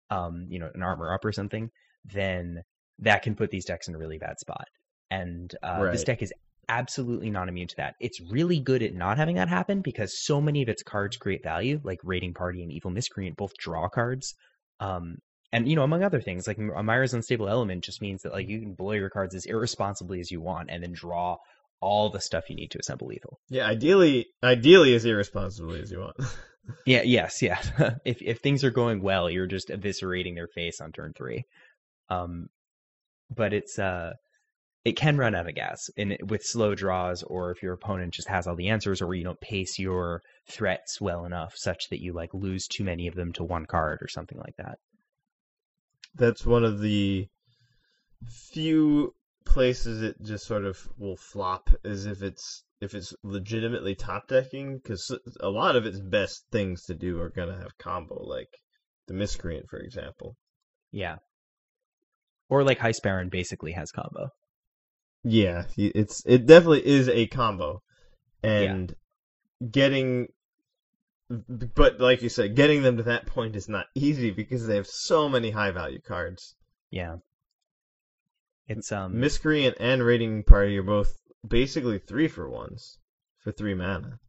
um, you know, an armor up or something, then that can put these decks in a really bad spot. And uh, this deck is absolutely not immune to that. It's really good at not having that happen because so many of its cards create value, like Raiding Party and Evil Miscreant both draw cards. Um, and you know, among other things, like Amira's Unstable Element just means that like you can blow your cards as irresponsibly as you want and then draw all the stuff you need to assemble lethal. Yeah, ideally, ideally as irresponsibly as you want. Yeah, yes, yeah. if if things are going well, you're just eviscerating their face on turn three. Um, but it's uh, it can run out of gas in it- with slow draws, or if your opponent just has all the answers, or you don't pace your threats well enough, such that you like lose too many of them to one card or something like that. That's one of the few places it just sort of will flop is if it's if it's legitimately top decking because a lot of its best things to do are gonna have combo like the miscreant for example Yeah. Or like Heist Baron basically has combo. yeah it's it definitely is a combo and getting but like you said getting them to that point is not easy because they have so many high value cards Yeah. It's um Miscreant and Raiding Party are both basically three for ones for three mana.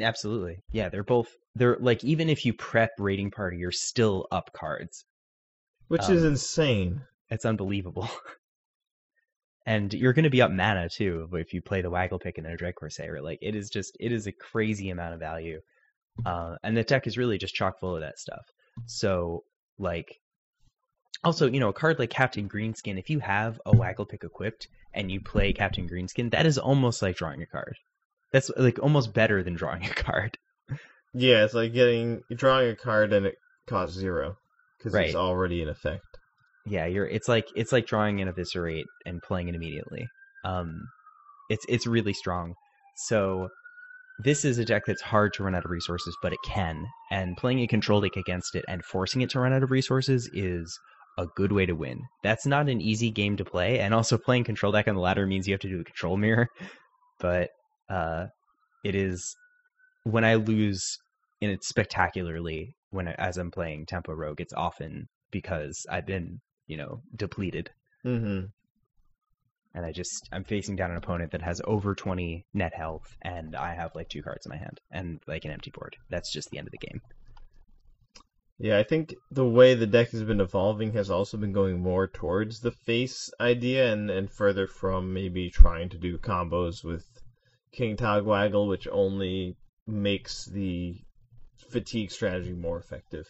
absolutely. Yeah, they're both they're like even if you prep Raiding Party, you're still up cards. Which is Um, insane. It's unbelievable. and you're going to be up mana too if you play the Waggle Pick and a Dread Corsair. Like it is just it is a crazy amount of value, uh, and the deck is really just chock full of that stuff. So like, also you know a card like Captain Greenskin, if you have a Waggle Pick equipped and you play Captain Greenskin, that is almost like drawing a card. That's like almost better than drawing a card. Yeah, it's like getting drawing a card and it costs zero because Right. it's already in effect. Yeah, you're. It's like it's like drawing an eviscerate and playing it immediately. Um, it's it's really strong. So this is a deck that's hard to run out of resources, but it can. And playing a control deck against it and forcing it to run out of resources is a good way to win. That's not an easy game to play, and also playing control deck on the ladder means you have to do a control mirror. But uh, it is when I lose in it spectacularly when I, as I'm playing tempo rogue, it's often because I've been you know depleted Mm-hmm. And I just I'm facing down an opponent that has over 20 net health and I have like two cards in my hand and like an empty board. That's just the end of the game. Yeah, I think the way the deck has been evolving has also been going more towards the face idea and, and further from maybe trying to do combos with King Togwaggle, which only makes the fatigue strategy more effective.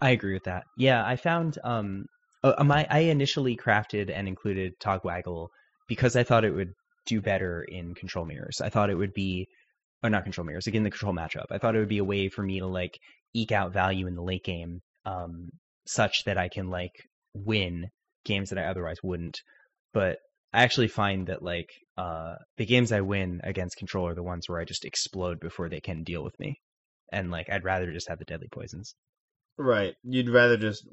I agree with that. Yeah, I found um uh, my I initially crafted and included Togwaggle because I thought it would do better in control mirrors. I thought it would be or not control mirrors, again the control matchup. I thought it would be a way for me to like eke out value in the late game um such that I can like win games that I otherwise wouldn't. But I actually find that like uh the games I win against control are the ones where I just explode before they can deal with me. And like I'd rather just have the deadly poisons. Right. You'd rather just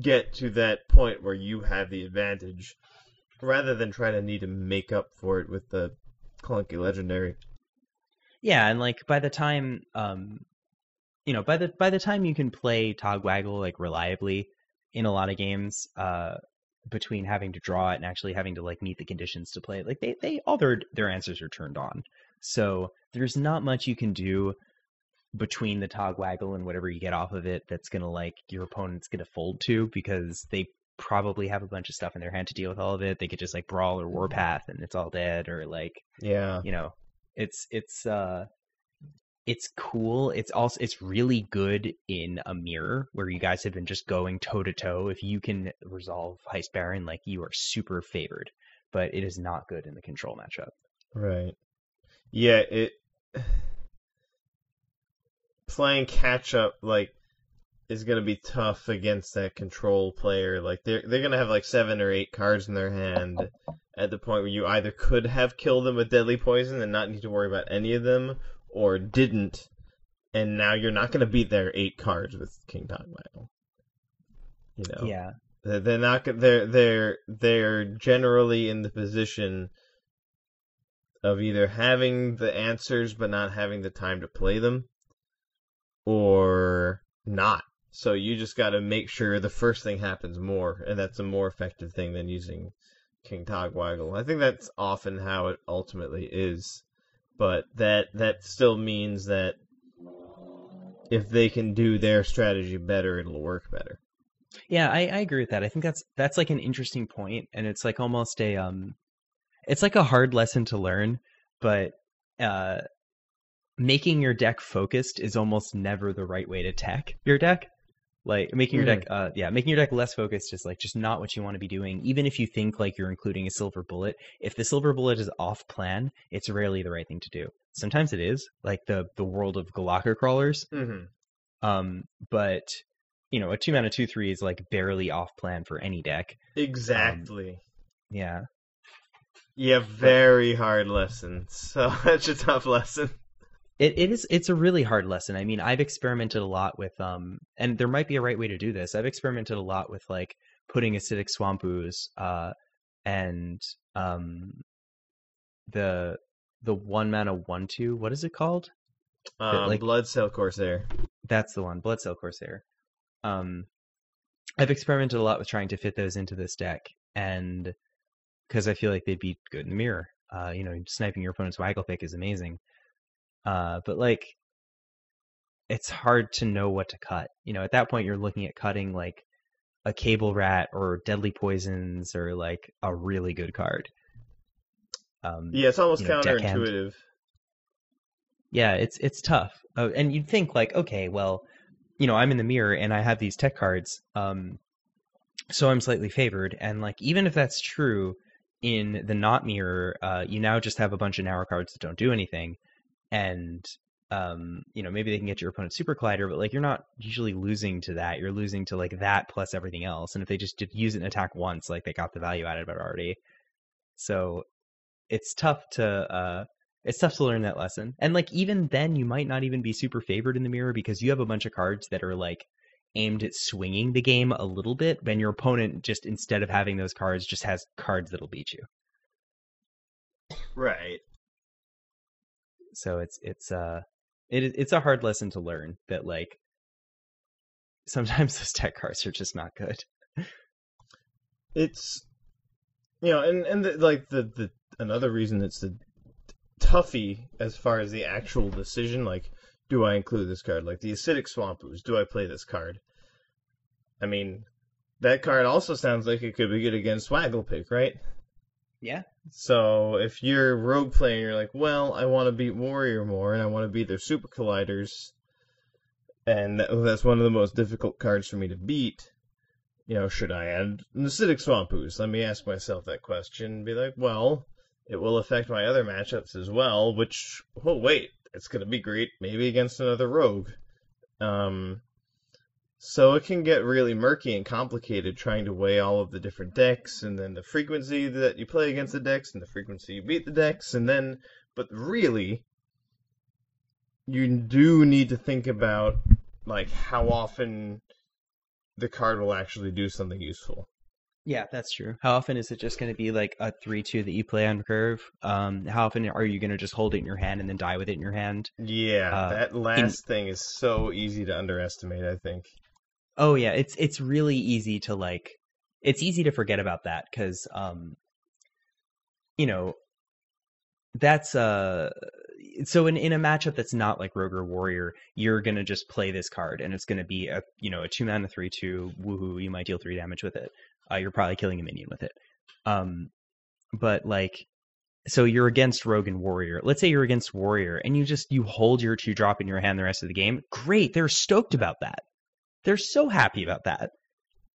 get to that point where you have the advantage rather than try to need to make up for it with the clunky legendary. Yeah, and like by the time um you know, by the by the time you can play Togwaggle like reliably in a lot of games, uh between having to draw it and actually having to like meet the conditions to play it. Like they they all their their answers are turned on. So there's not much you can do between the Togwaggle and whatever you get off of it that's gonna like your opponent's gonna fold to because they probably have a bunch of stuff in their hand to deal with all of it. They could just like brawl or warpath and it's all dead or like Yeah. you know it's it's uh it's cool it's also it's really good in a mirror where you guys have been just going toe to toe if you can resolve heist baron like you are super favored but it is not good in the control matchup Right. Yeah, it playing catch up like is gonna be tough against that control player. Like they're they're gonna have like seven or eight cards in their hand at the point where you either could have killed them with deadly poison and not need to worry about any of them, or didn't, and now you're not gonna beat their eight cards with King Togwaggle. You know. yeah They're they're not. They're they're they're generally in the position of either having the answers but not having the time to play them, or not. So you just got to make sure the first thing happens more, and that's a more effective thing than using King Togwaggle. I think that's often how it ultimately is, but that that still means that if they can do their strategy better, it'll work better. yeah I, I agree with that i think that's that's like an interesting point and it's like almost a um it's like a hard lesson to learn but uh making your deck focused is almost never the right way to tech your deck like making your deck uh yeah making your deck less focused is like just not what you want to be doing even if you think like you're including a silver bullet if the silver bullet is off plan it's rarely the right thing to do sometimes it is like the the world of Golakka Crawlers Mm-hmm. um but you know a two mana two three is like barely off plan for any deck Exactly. yeah yeah, very hard lesson. Such a tough lesson. It it is it's a really hard lesson. I mean, I've experimented a lot with um and there might be a right way to do this. I've experimented a lot with like putting acidic swamp ooze uh and um the the one mana one two, what is it called? Um, like- Bloodsail Corsair. That's the one, Bloodsail Corsair. Um I've experimented a lot with trying to fit those into this deck and because I feel like they'd be good in the mirror. Uh, you know, sniping your opponent's waggle pick is amazing. Uh, but like it's hard to know what to cut. You know, at that point you're looking at cutting like a cable rat or deadly poisons or like a really good card. Um, Yeah, it's almost you know, counterintuitive. yeah, it's it's tough. Uh, and you'd think like, okay, well, you know, I'm in the mirror and I have these tech cards, um, so I'm slightly favored. And like, even if that's true, in the not mirror, uh, you now just have a bunch of narrow cards that don't do anything, and um, you know, maybe they can get your opponent super collider, but like, you're not usually losing to that. You're losing to like that plus everything else. And if they just did use it and attack once, like they got the value out of it already. So it's tough to uh it's tough to learn that lesson. And like even then you might not even be super favored in the mirror because you have a bunch of cards that are like aimed at swinging the game a little bit, and your opponent just instead of having those cards just has cards that'll beat you. Right. So it's it's uh it it's a hard lesson to learn that like sometimes those tech cards are just not good. It's you know, and and the, like the the another reason it's the toughy as far as the actual decision, like do I include this card? Like the acidic swamp do I play this card? I mean, that card also sounds like it could be good against Swagglepick, right? Yeah. So if you're rogue playing, you're like, well, I want to beat Warrior more, and I want to beat their Super Colliders, and that's one of the most difficult cards for me to beat. You know, should I add acidic swamp ooze? Let me ask myself that question and be like, well, it will affect my other matchups as well, which, oh, wait, it's going to be great, maybe against another rogue. Um, so it can get really murky and complicated trying to weigh all of the different decks and then the frequency that you play against the decks and the frequency you beat the decks and then but really you do need to think about like how often the card will actually do something useful. Yeah, that's true. How often is it just going to be like a three-two that you play on curve? Um, how often are you going to just hold it in your hand and then die with it in your hand? Yeah, Uh, that last thing is so easy to underestimate, I think. Oh yeah, it's it's really easy to like it's easy to forget about that because um, you know that's uh so in, in a matchup that's not like rogue or warrior you're gonna just play this card and it's gonna be a you know a two mana three two woohoo you might deal three damage with it. Uh, you're probably killing a minion with it. Um but like so you're against rogue and warrior. Let's say you're against warrior and you just you hold your two drop in your hand the rest of the game. Great they're stoked about that they're so happy about that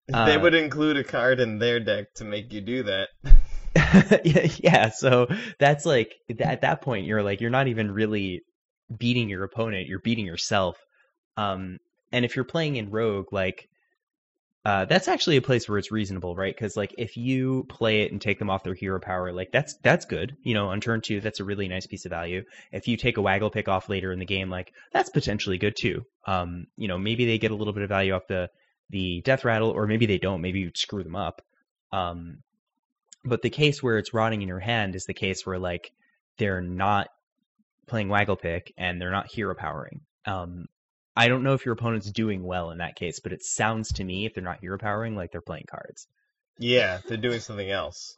they Uh, would include a card in their deck to make you do that. yeah, yeah, so that's like at that point you're like you're not even really beating your opponent, you're beating yourself. Um and if you're playing in rogue like uh that's actually a place where it's reasonable, right? Cuz like if you play it and take them off their hero power, like that's that's good. You know, on turn 2 that's a really nice piece of value. If you take a waggle pick off later in the game, like that's potentially good too. Um you know, maybe they get a little bit of value off the the death rattle or maybe they don't, maybe you screw them up. Um but the case where it's rotting in your hand is the case where like they're not playing waggle pick and they're not hero powering. Um, I don't know if your opponent's doing well in that case, but it sounds to me if they're not hero powering like they're playing cards. Yeah, they're doing something else.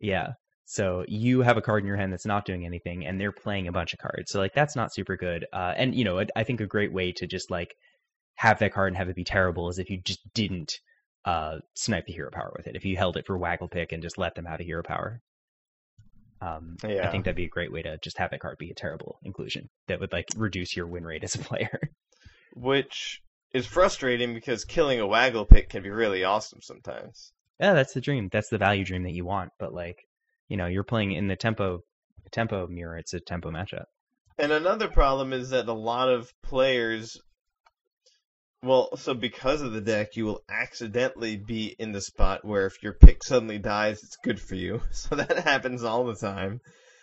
Yeah. So you have a card in your hand that's not doing anything, and they're playing a bunch of cards. So like that's not super good. Uh, and you know, I, I think a great way to just like have that card and have it be terrible is if you just didn't uh, snipe the hero power with it. If you held it for waggle pick and just let them have a hero power. Um, I think that'd be a great way to just have that card be a terrible inclusion that would like reduce your win rate as a player. Which is frustrating because killing a waggle pick can be really awesome sometimes. yeah, that's the dream. That's the value dream that you want. But like, you know, you're playing in the tempo tempo mirror. It's a tempo matchup. And another problem is that a lot of players well, so because of the deck, you will accidentally be in the spot where if your pick suddenly dies, it's good for you. So that happens all the time.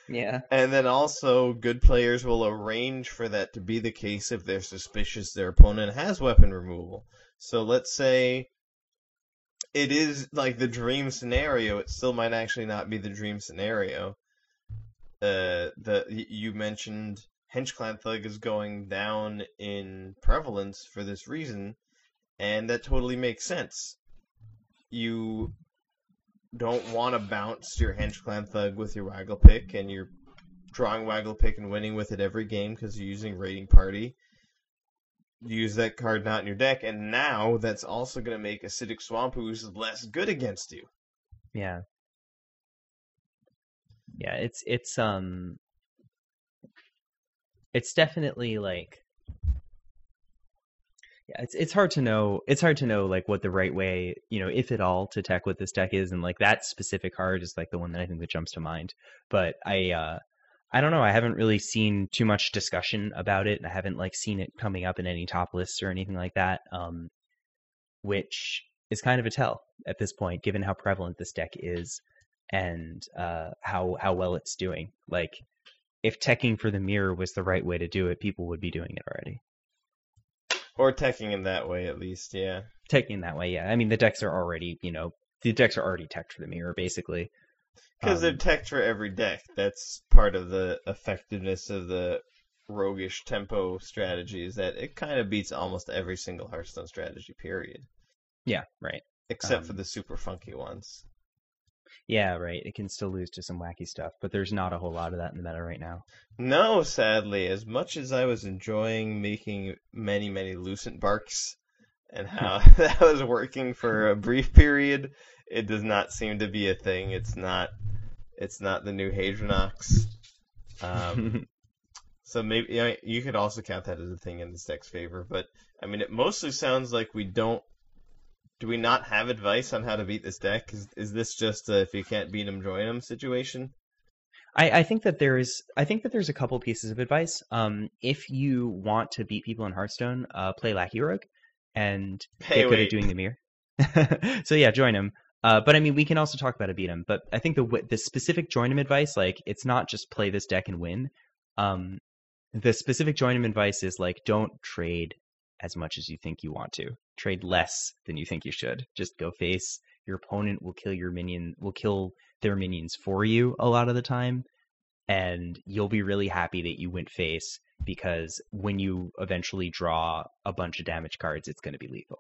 Yeah. And then also, good players will arrange for that to be the case if they're suspicious their opponent has weapon removal. So let's say it is like the dream scenario, it still might actually not be the dream scenario. Uh, the you mentioned Hench Clan Thug is going down in prevalence for this reason, and that totally makes sense. You don't want to bounce your Hench Clan Thug with your Waggle Pick, and you're drawing Waggle Pick and winning with it every game because you're using Raiding Party. Use that card not in your deck, and now that's also going to make Acidic Swamp Ooze less good against you. Yeah. Yeah, it's it's um it's definitely like yeah, it's it's hard to know it's hard to know like what the right way, you know, if at all to tech what this deck is and like that specific card is like the one that I think that jumps to mind. But I uh I don't know, I haven't really seen too much discussion about it. I haven't like seen it coming up in any top lists or anything like that. Um which is kind of a tell at this point, given how prevalent this deck is and uh, how how well it's doing. Like, if teching for the mirror was the right way to do it, people would be doing it already. Or teching in that way, at least, yeah. Teching that way, yeah. I mean, the decks are already, you know, the decks are already teched for the mirror, basically. Because they're Um, teched for every deck. That's part of the effectiveness of the roguish tempo strategy, is that it kind of beats almost every single Hearthstone strategy, period. yeah, right. Except for Um, the super funky ones. Yeah, right. It can still lose to some wacky stuff, but there's not a whole lot of that in the meta right now. No, sadly, as much as I was enjoying making many, many Lucent Barks and how that was working for a brief period, it does not seem to be a thing. It's not it's not the new Hadronox. Um, so maybe you, know, you could also count that as a thing in this deck's favor, but I mean it mostly sounds like we don't do we not have advice on how to beat this deck? Is is this just a if you can't beat them, join them situation? I, I think that there is I think that there's a couple pieces of advice. Um, if you want to beat people in Hearthstone, uh, play Lackey Rogue and Hey, get good at doing the mirror. so yeah, join him. Uh, but I mean, we can also talk about a beat him. But I think the the specific join him advice, like it's not just play this deck and win. Um, the specific join him advice is like don't trade as much as you think you want to. Trade less than you think you should. Just go face. Your opponent will kill your minion. Will kill their minions for you a lot of the time, and you'll be really happy that you went face because when you eventually draw a bunch of damage cards, it's going to be lethal.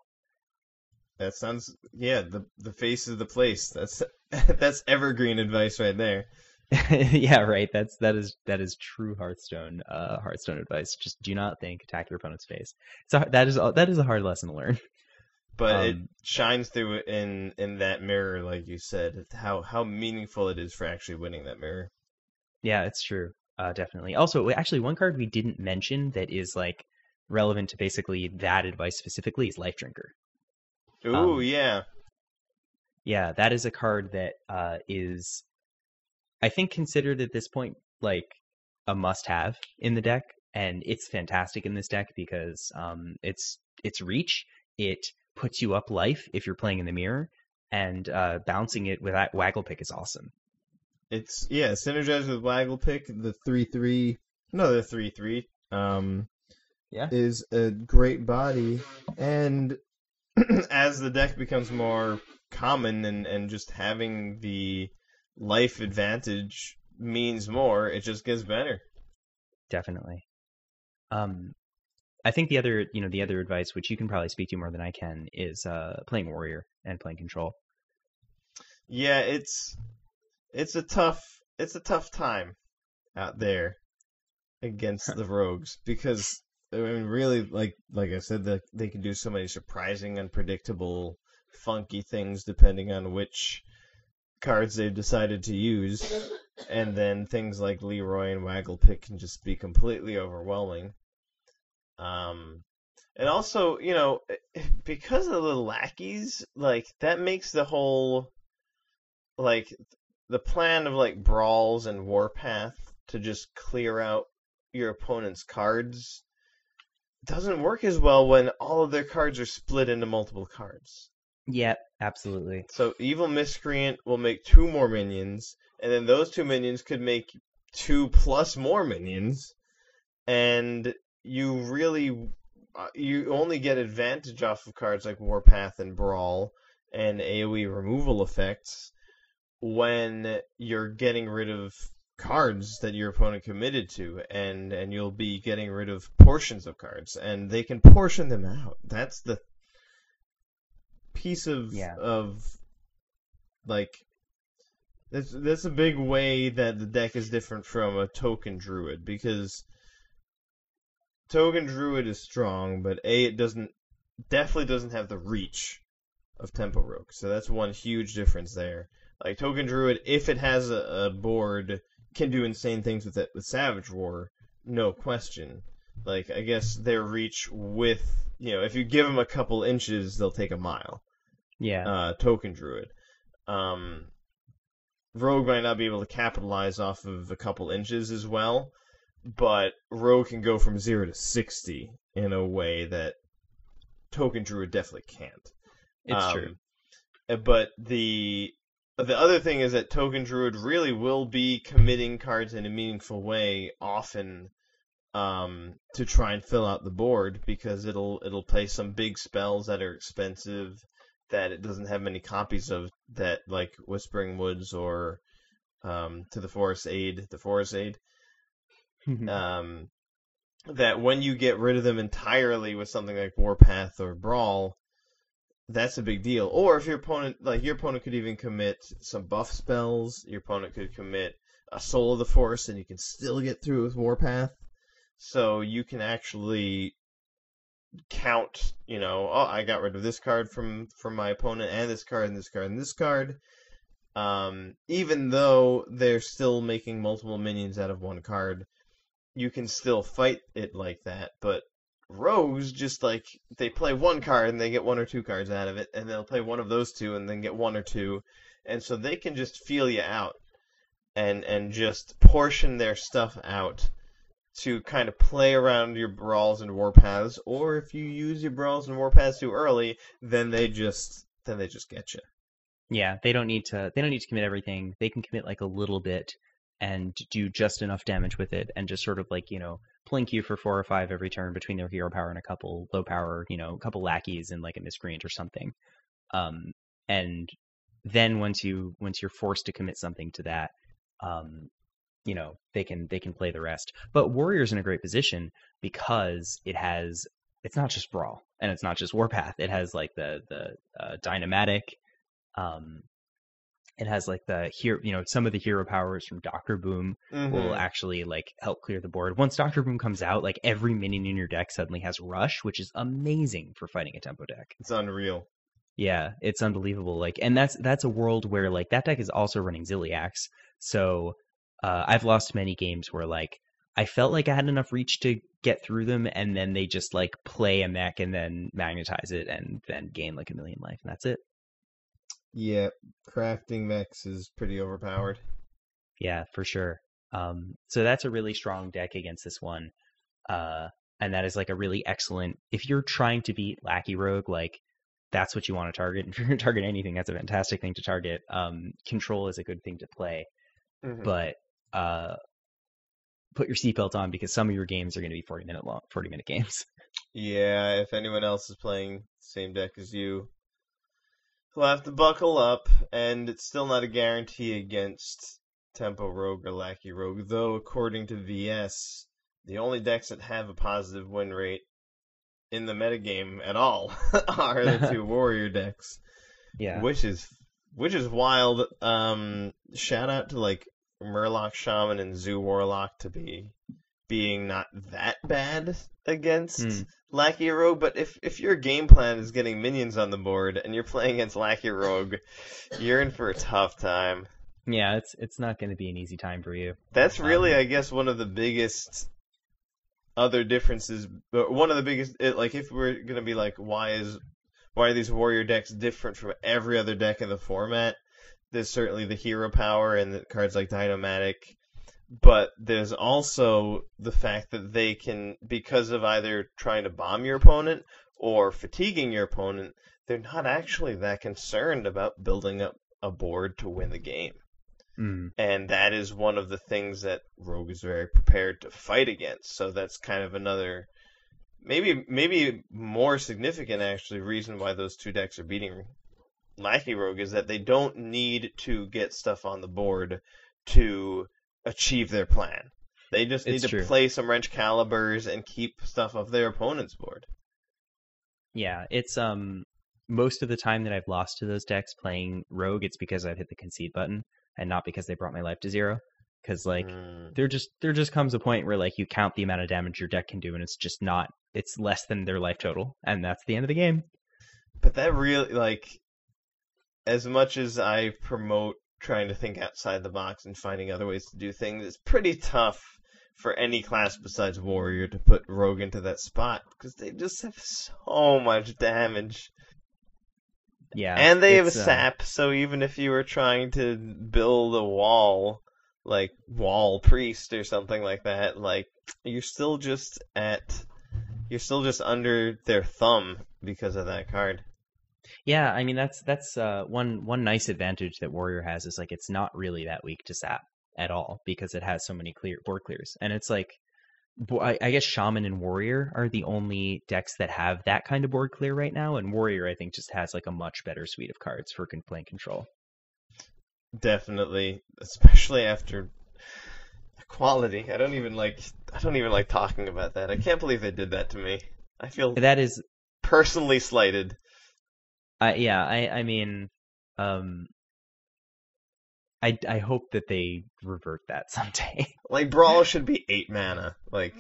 That sounds yeah, the the face of the place. That's that's evergreen advice right there. yeah, right. That's that is that is true Hearthstone uh Hearthstone advice. Just do not think, attack your opponent's face. So that is that is a hard lesson to learn. But it Um, shines through in in that mirror, like you said, how how meaningful it is for actually winning that mirror. Yeah, it's true. Uh, definitely. Also, actually, one card we didn't mention that is like relevant to basically that advice specifically is Life Drinker. Ooh, Um, yeah. Yeah, that is a card that uh, is, I think, considered at this point like a must-have in the deck, and it's fantastic in this deck because um, it's it's reach. It puts you up life if you're playing in the mirror, and uh, bouncing it with that Waggle Pick is awesome. It's yeah, synergized with Waggle Pick, the three three another three three. Um Yeah. is a great body and as the deck becomes more common and, and just having the life advantage means more, it just gets better. Definitely. Um, I think the other, you know, the other advice, which you can probably speak to more than I can, is uh, playing warrior and playing control. Yeah, it's it's a tough it's a tough time out there against the rogues because I mean really like like I said that they can do so many surprising, unpredictable, funky things depending on which cards they've decided to use. And then things like Leroy and Wagglepick can just be completely overwhelming. Um and also, you know, because of the lackeys, like that makes the whole like the plan of like brawls and warpath to just clear out your opponent's cards doesn't work as well when all of their cards are split into multiple cards. Yeah, absolutely. So evil miscreant will make two more minions, and then those two minions could make two plus more minions, and you really uh, you only get advantage off of cards like warpath and brawl and AOE removal effects when you're getting rid of cards that your opponent committed to and and you'll be getting rid of portions of cards and they can portion them out that's the piece of Yeah. of like that's that's a big way that the deck is different from a token druid because token druid is strong but a it doesn't definitely doesn't have the reach of tempo rogue so that's one huge difference there. Like token druid if it has a, a board can do insane things with it with Savage Roar no question. Like i guess their reach with you know if you give them a couple inches they'll take a mile Yeah, uh, token druid. Um, rogue might not be able to capitalize off of a couple inches as well, but rogue can go from zero to sixty in a way that token druid definitely can't. it's Um, true. uh, But the the other thing is that token druid really will be committing cards in a meaningful way often um, to try and fill out the board because it'll it'll play some big spells that are expensive that it doesn't have many copies of that like Whispering Woods or um, to the Forest Aid, the Forest Aid um, that when you get rid of them entirely with something like Warpath or Brawl, that's a big deal. Or if your opponent, like your opponent, could even commit some buff spells. Your opponent could commit a Soul of the Forest, and you can still get through with Warpath. So you can actually count. You know, oh, I got rid of this card from from my opponent, and this card, and this card, and this card. Um, even though they're still making multiple minions out of one card, you can still fight it like that, but rogues just like they play one card and they get one or two cards out of it, and they'll play one of those two and then get one or two, and so they can just feel you out and and just portion their stuff out to kind of play around your brawls and warpaths, or if you use your brawls and warpaths too early, then they just then they just get you. Yeah, they don't need to. They don't need to commit everything. They can commit like a little bit and do just enough damage with it, and just sort of like you know plink you for four or five every turn between their hero power and a couple low power, you know, a couple lackeys and like a miscreant or something. Um, and then once you once you're forced to commit something to that, um, you know they can they can play the rest. But warrior's in a great position because it has it's not just brawl. and it's not just Warpath. It has like the the uh, Dyn-o-matic. Um, it has like the hero, you know, some of the hero powers from Doctor Boom Mhm. will actually like help clear the board. Once Doctor Boom comes out, like every minion in your deck suddenly has Rush, which is amazing for fighting a tempo deck. It's unreal. Yeah, it's unbelievable. Like, and that's that's a world where like that deck is also running Ziliax. So uh, I've lost many games where like I felt like I had enough reach to get through them, and then they just like play a mech and then magnetize it and then gain like a million life, and that's it. Yeah, crafting mechs is pretty overpowered. Yeah, for sure. Um, so that's a really strong deck against this one. Uh, and that is like a really excellent. If you're trying to beat Lackey Rogue, like that's what you want to target. If you're going to target anything, that's a fantastic thing to target. Um, control is a good thing to play, Mhm. but uh, put your seatbelt on because some of your games are going to be 40 minute long, 40 minute games. Yeah, if anyone else is playing the same deck as you, he'll have to buckle up, and it's still not a guarantee against Tempo Rogue or Lackey Rogue, though according to VS, the only decks that have a positive win rate in the metagame at all are the two warrior decks. Yeah. which is which is wild. Um, shout out to like Murloc Shaman and Zoo Warlock to be being not that bad against Hmm. Lackey Rogue, but if if your game plan is getting minions on the board and you're playing against Lackey Rogue, you're in for a tough time. Yeah, it's it's not going to be an easy time for you. That's really, Um, I guess, one of the biggest other differences. But one of the biggest, it, like, if we're gonna be like, why is why are these warrior decks different from every other deck in the format? There's certainly the hero power and the cards like Dyn-o-matic, but there's also the fact that they can, because of either trying to bomb your opponent or fatiguing your opponent, they're not actually that concerned about building up a board to win the game Mm. and that is one of the things that Rogue is very prepared to fight against. So that's kind of another, maybe maybe more significant actually reason why those two decks are beating Lackey Rogue is that they don't need to get stuff on the board to achieve their plan. They just need It's to true. play some Wrenchcaliburs and keep stuff off their opponent's board. Yeah, it's um most of the time that I've lost to those decks playing Rogue, it's because I've hit the concede button and not because they brought my life to zero. Because like Mm. there just there just comes a point where like you count the amount of damage your deck can do and it's just not it's less than their life total and that's the end of the game. But that really, like, as much as I promote trying to think outside the box and finding other ways to do things, it's pretty tough for any class besides Warrior to put Rogue into that spot because they just have so much damage. Yeah, and they have a uh, sap, so even if you were trying to build a wall, like Wall Priest or something like that, like, you're still just at. You're still just under their thumb because of that card. Yeah, I mean that's that's uh, one one nice advantage that Warrior has is like it's not really that weak to sap at all because it has so many clear board clears, and it's like I, I guess Shaman and Warrior are the only decks that have that kind of board clear right now, and Warrior I think just has like a much better suite of cards for con- playing control. Definitely, especially after quality. I don't even like. I don't even like talking about that. I can't believe they did that to me. I feel That is, personally slighted. Uh, yeah, I I mean, um, I I hope that they revert that someday. Like brawl should be eight mana. Like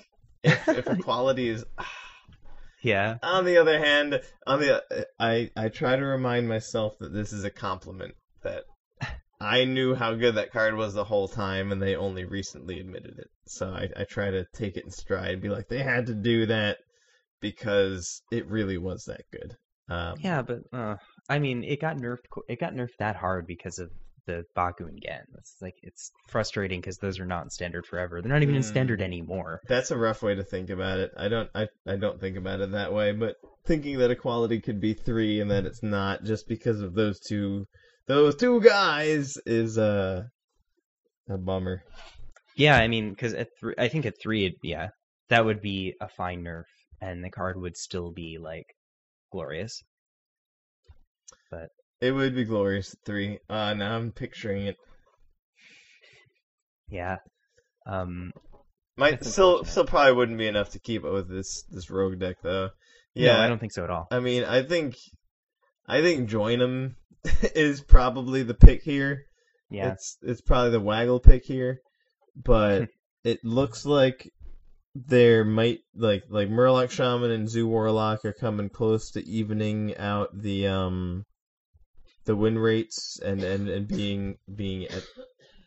if, if equality is. yeah, On the other hand, on the I I try to remind myself that this is a compliment. That I knew how good that card was the whole time, and they only recently admitted it. So I I try to take it in stride, and be like they had to do that because it really was that good. Um, Yeah, but uh, I mean, it got nerfed. It got nerfed that hard because of the Baku and Genn. It's like it's frustrating because those are not in standard forever. They're not even in Mm. standard anymore. That's a rough way to think about it. I don't I, I don't think about it that way, but thinking that equality could be three and that it's not just because of those two those two guys is uh, a bummer. Yeah, I mean, because at three, I think at three, it, yeah, that would be a fine nerf, and the card would still be like glorious. But it would be glorious three. Uh now I'm picturing it. Yeah. Um. Might still still probably wouldn't be enough to keep it with this this rogue deck though. Yeah, no, I don't think so at all. I mean, I think, I think join them is probably the pick here. Yeah, It's it's probably the waggle pick here, but it looks like there might like like Murloc Shaman and Zoo Warlock are coming close to evening out the um the win rates and and, and being being at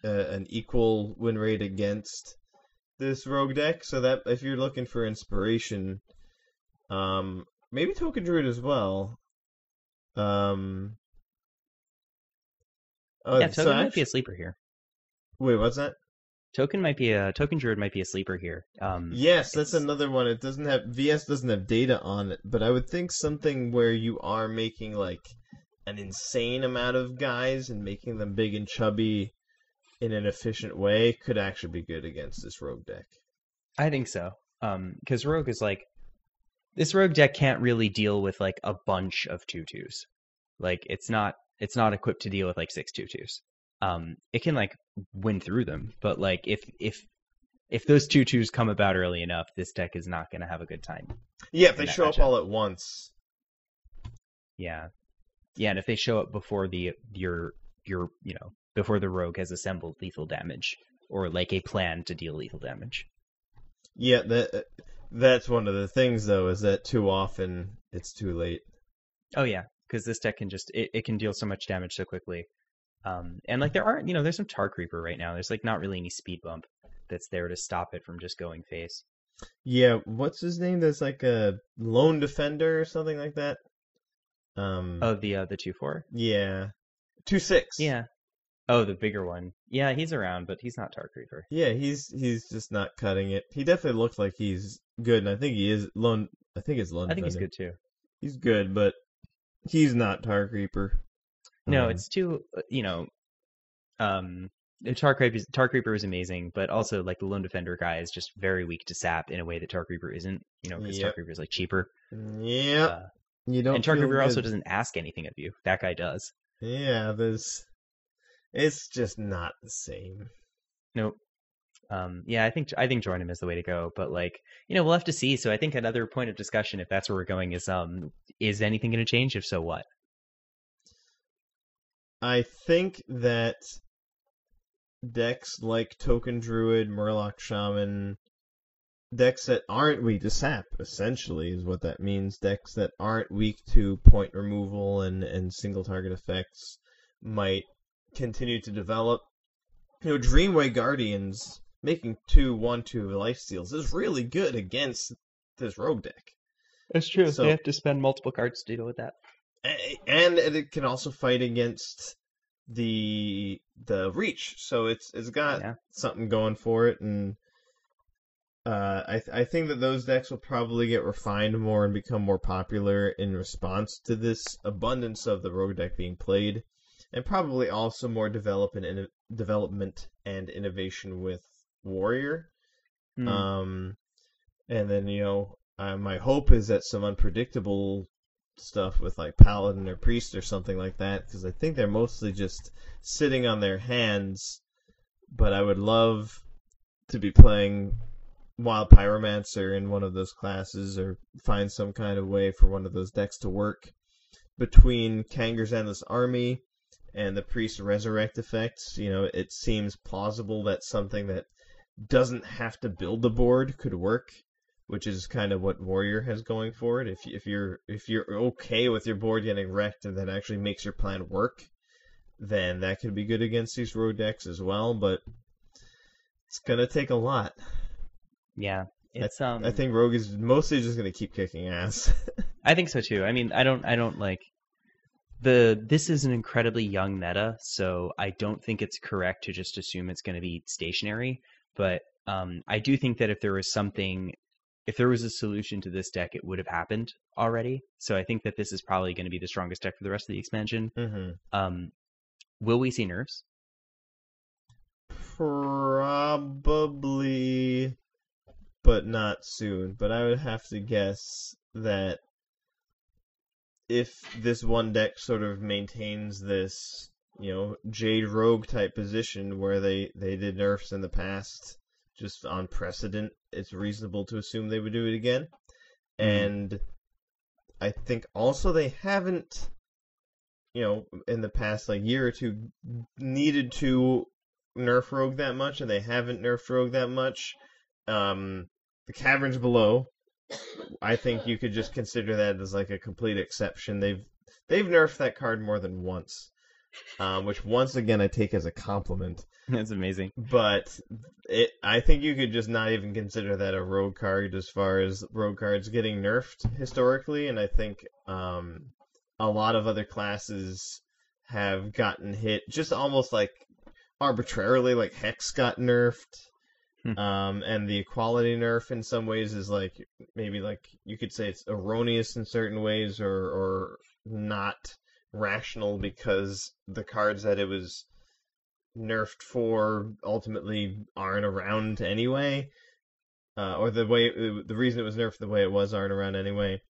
uh, an equal win rate against this rogue deck. So that if you're looking for inspiration, um maybe Token Druid as well. Um. Oh, yeah. so Token might actu- be a sleeper here. Wait, what's that? Token might be a token druid might be a sleeper here. Um, Yes, that's another one. It doesn't have VS doesn't have data on it, but I would think something where you are making like an insane amount of guys and making them big and chubby in an efficient way could actually be good against this rogue deck. I think so. Um, because rogue is like this rogue deck can't really deal with like a bunch of tutus. Like it's not it's not equipped to deal with like six tutus. Um, it can like win through them, but like if if if those tutus come about early enough, this deck is not going to have a good time. Yeah, if they show up all at once. Yeah, yeah, and if they show up before the your your you know before the rogue has assembled lethal damage or like a plan to deal lethal damage. Yeah, that that's one of the things though is that too often it's too late. Oh yeah, because this deck can just it, it can deal so much damage so quickly. Um, and like there aren't you know there's some Tar Creeper right now. There's like not really any speed bump that's there to stop it from just going face. Yeah, what's his name? That's like a lone defender or something like that. Um. Oh the uh, the two four. Yeah. Two six. Yeah. Oh the bigger one. Yeah, he's around, but he's not Tar Creeper. Yeah, he's he's just not cutting it. He definitely looks like he's good, and I think he is lone. I think it's lone. I think he's good too. He's good, but he's not Tar Creeper. No, Um, it's too uh, you know. Um, Tar Creeper Tar Creeper is amazing, but also like the lone defender guy is just very weak to sap in a way that Tar Creeper isn't. You know, because Tar Creeper is like cheaper. yeah. Uh, you don't. and Tar Creeper also doesn't ask anything of you. That guy does. Yeah, there's. It's just not the same. Nope. Um, yeah, I think I think join him is the way to go. But like, you know, we'll have to see. So I think another point of discussion, if that's where we're going, is um, is anything going to change? If so, what? I think that decks like Token Druid, Murloc Shaman, decks that aren't weak to sap, essentially, is what that means. Decks that aren't weak to point removal and, and single target effects might continue to develop. You know, Dreamway Guardians making two one two life steals is really good against this rogue deck. It's true. So- have to spend multiple cards to deal with that. And it can also fight against the the reach. So it's it's got Yeah. something going for it, and uh, I th- I think that those decks will probably get refined more and become more popular in response to this abundance of the rogue deck being played, and probably also more development and development and innovation with warrior. Hmm. Um, and then you know, uh, my hope is that some unpredictable stuff with like paladin or priest or something like that, because I think they're mostly just sitting on their hands. But I would love to be playing wild pyromancer in one of those classes, or find some kind of way for one of those decks to work between Kangor's endless army and the priest resurrect effects. You know, it seems plausible that something that doesn't have to build the board could work, which is kind of what Warrior has going for it. If if you're if you're okay with your board getting wrecked and that actually makes your plan work, then that could be good against these road decks as well. But it's gonna take a lot. yeah, it's um. I think Rogue is mostly just gonna keep kicking ass. I think so too. I mean, I don't I don't like the this is an incredibly young meta, so I don't think it's correct to just assume it's going to be stationary, but um I do think that if there was something if there was a solution to this deck, it would have happened already. So I think that this is probably going to be the strongest deck for the rest of the expansion. hmm Um will we see nerfs? Probably, but not soon. But I would have to guess that if this one deck sort of maintains this, you know, Jade Rogue type position where they, they did nerfs in the past, just on precedent, it's reasonable to assume they would do it again. Mhm. And I think also they haven't, you know, in the past like year or two, needed to nerf Rogue that much, and they haven't nerfed Rogue that much. Um, the Caverns Below, I think you could just consider that as like a complete exception. They've they've nerfed that card more than once, um, which once again I take as a compliment. That's amazing. But it, I think you could just not even consider that a rogue card as far as rogue cards getting nerfed historically, and I think um, a lot of other classes have gotten hit just almost like arbitrarily, like Hex got nerfed. Hmm. Um, and the equality nerf in some ways is like maybe like you could say it's erroneous in certain ways or or not rational because the cards that it was nerfed for ultimately aren't around anyway, uh, or the way the reason it was nerfed the way it was aren't around anyway.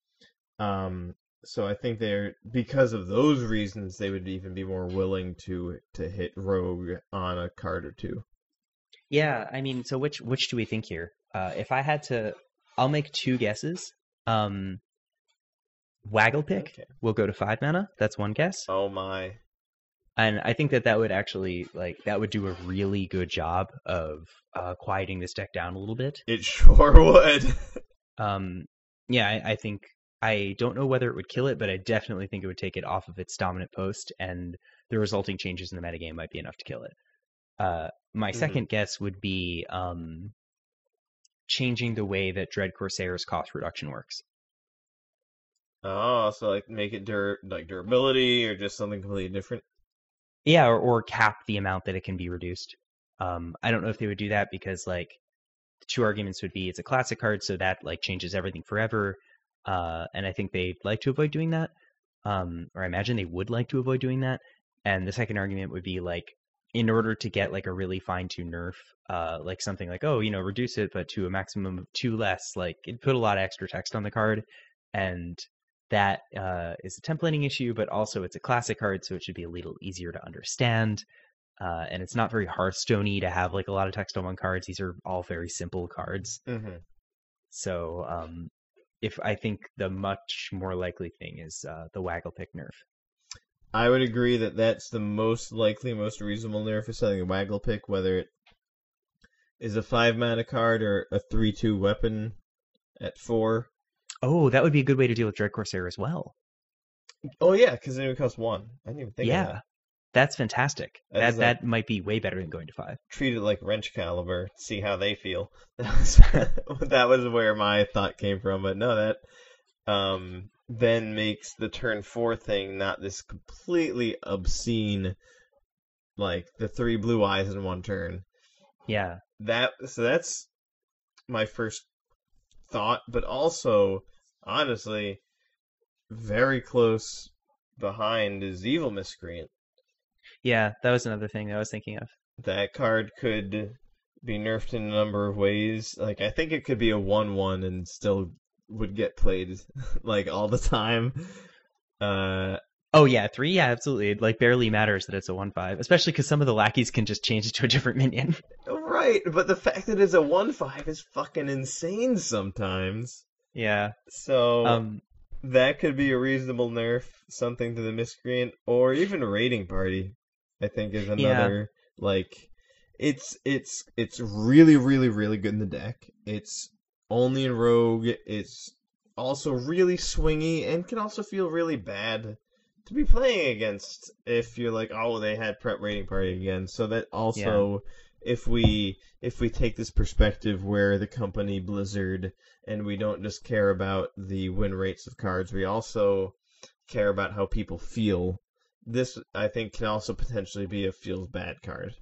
Um, so I think they're because of those reasons they would even be more willing to to hit rogue on a card or two. Yeah, I mean, so which which do we think here? Uh, if I had to, I'll make two guesses. Um, Waggle pick Okay. will go to five mana. That's one guess, Oh my! And I think that that would actually like that would do a really good job of uh, quieting this deck down a little bit. It sure would. Um, yeah, I, I think I don't know whether it would kill it, but I definitely think it would take it off of its dominant post, and the resulting changes in the metagame might be enough to kill it. Uh, my Mhm. second guess would be um, changing the way that Dread Corsair's cost reduction works. oh, so like make it dur like durability or just something completely different. Yeah, or, or cap the amount that it can be reduced. Um, I don't know if they would do that because like the two arguments would be it's a classic card, so that like changes everything forever. Uh, and I think they'd like to avoid doing that. Um, or I imagine they would like to avoid doing that. And the second argument would be like in order to get like a really fine tuned nerf, uh, like something like, oh, you know, reduce it but to a maximum of two less, like it put a lot of extra text on the card. And that uh, is a templating issue, but also it's a classic card, so it should be a little easier to understand. Uh, and it's not very Hearthstone-y to have like a lot of text on one cards. These are all very simple cards. Mm-hmm. So um, if I think the much more likely thing is uh, the Waggle Pick nerf. I would agree that that's the most likely, most reasonable nerf for something a waggle pick, whether it is a five mana card or a three two weapon at four. Oh, that would be a good way to deal with Dread Corsair as well. Oh yeah, because it would cost one. I didn't even think yeah, of that. that's fantastic. That That like- that might be way better than going to five. Treat it like Wrenchcalibur, see how they feel. That was, that was where my thought came from, but no, that um then makes the turn four thing not this completely obscene, like the three blue eyes in one turn. Yeah, that so that's my first thought, but also honestly, very close behind is Evil Miscreant. yeah, that was another thing that I was thinking of. That card could be nerfed in a number of ways. Like I think it could be a one-one and still would get played like all the time. Uh, Oh yeah, three. Yeah, absolutely. It like barely matters that it's a one five, especially because some of the lackeys can just change it to a different minion. right, but the fact that it's a one-five is fucking insane sometimes. yeah. So Um. that could be a reasonable nerf, something to the miscreant, or even raiding party. I think is another like it's it's it's really really really good in the deck. It's only in rogue. It's also really swingy and can also feel really bad to be playing against if you're like oh they had prep raiding party again. So that also if we if we take this perspective where the company Blizzard and we don't just care about the win rates of cards, we also care about how people feel. This I think can also potentially be a feels bad card.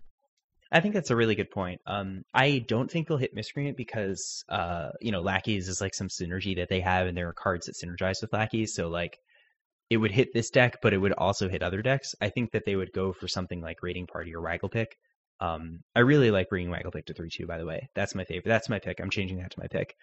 I think that's a really good point. Um, I don't think they'll hit Miscreant because, uh, you know, Lackeys is like some synergy that they have, and there are cards that synergize with Lackeys. So like, it would hit this deck, but it would also hit other decks. I think that they would go for something like Raiding Party or Waggle Pick. Um, I really like bringing Waggle Pick to three two. By the way, that's my favorite. That's my pick. I'm changing that to my pick.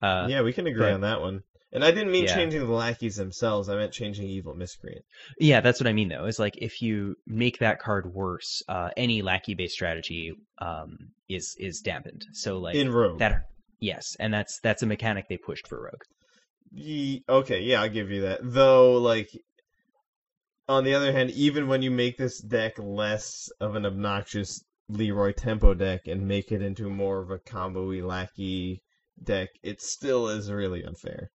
Uh, yeah, we can agree but- on that one. And I didn't mean Yeah. changing the lackeys themselves. I meant changing evil miscreant. Yeah, that's what I mean though. Is like if you make that card worse, uh, any lackey based strategy um, is is dampened. So like in rogue. that yes, and that's that's a mechanic they pushed for Rogue. Ye- okay, yeah, I'll give you that. Though, like, on the other hand, even when you make this deck less of an obnoxious Leroy tempo deck and make it into more of a combo-y, lackey deck, it still is really unfair.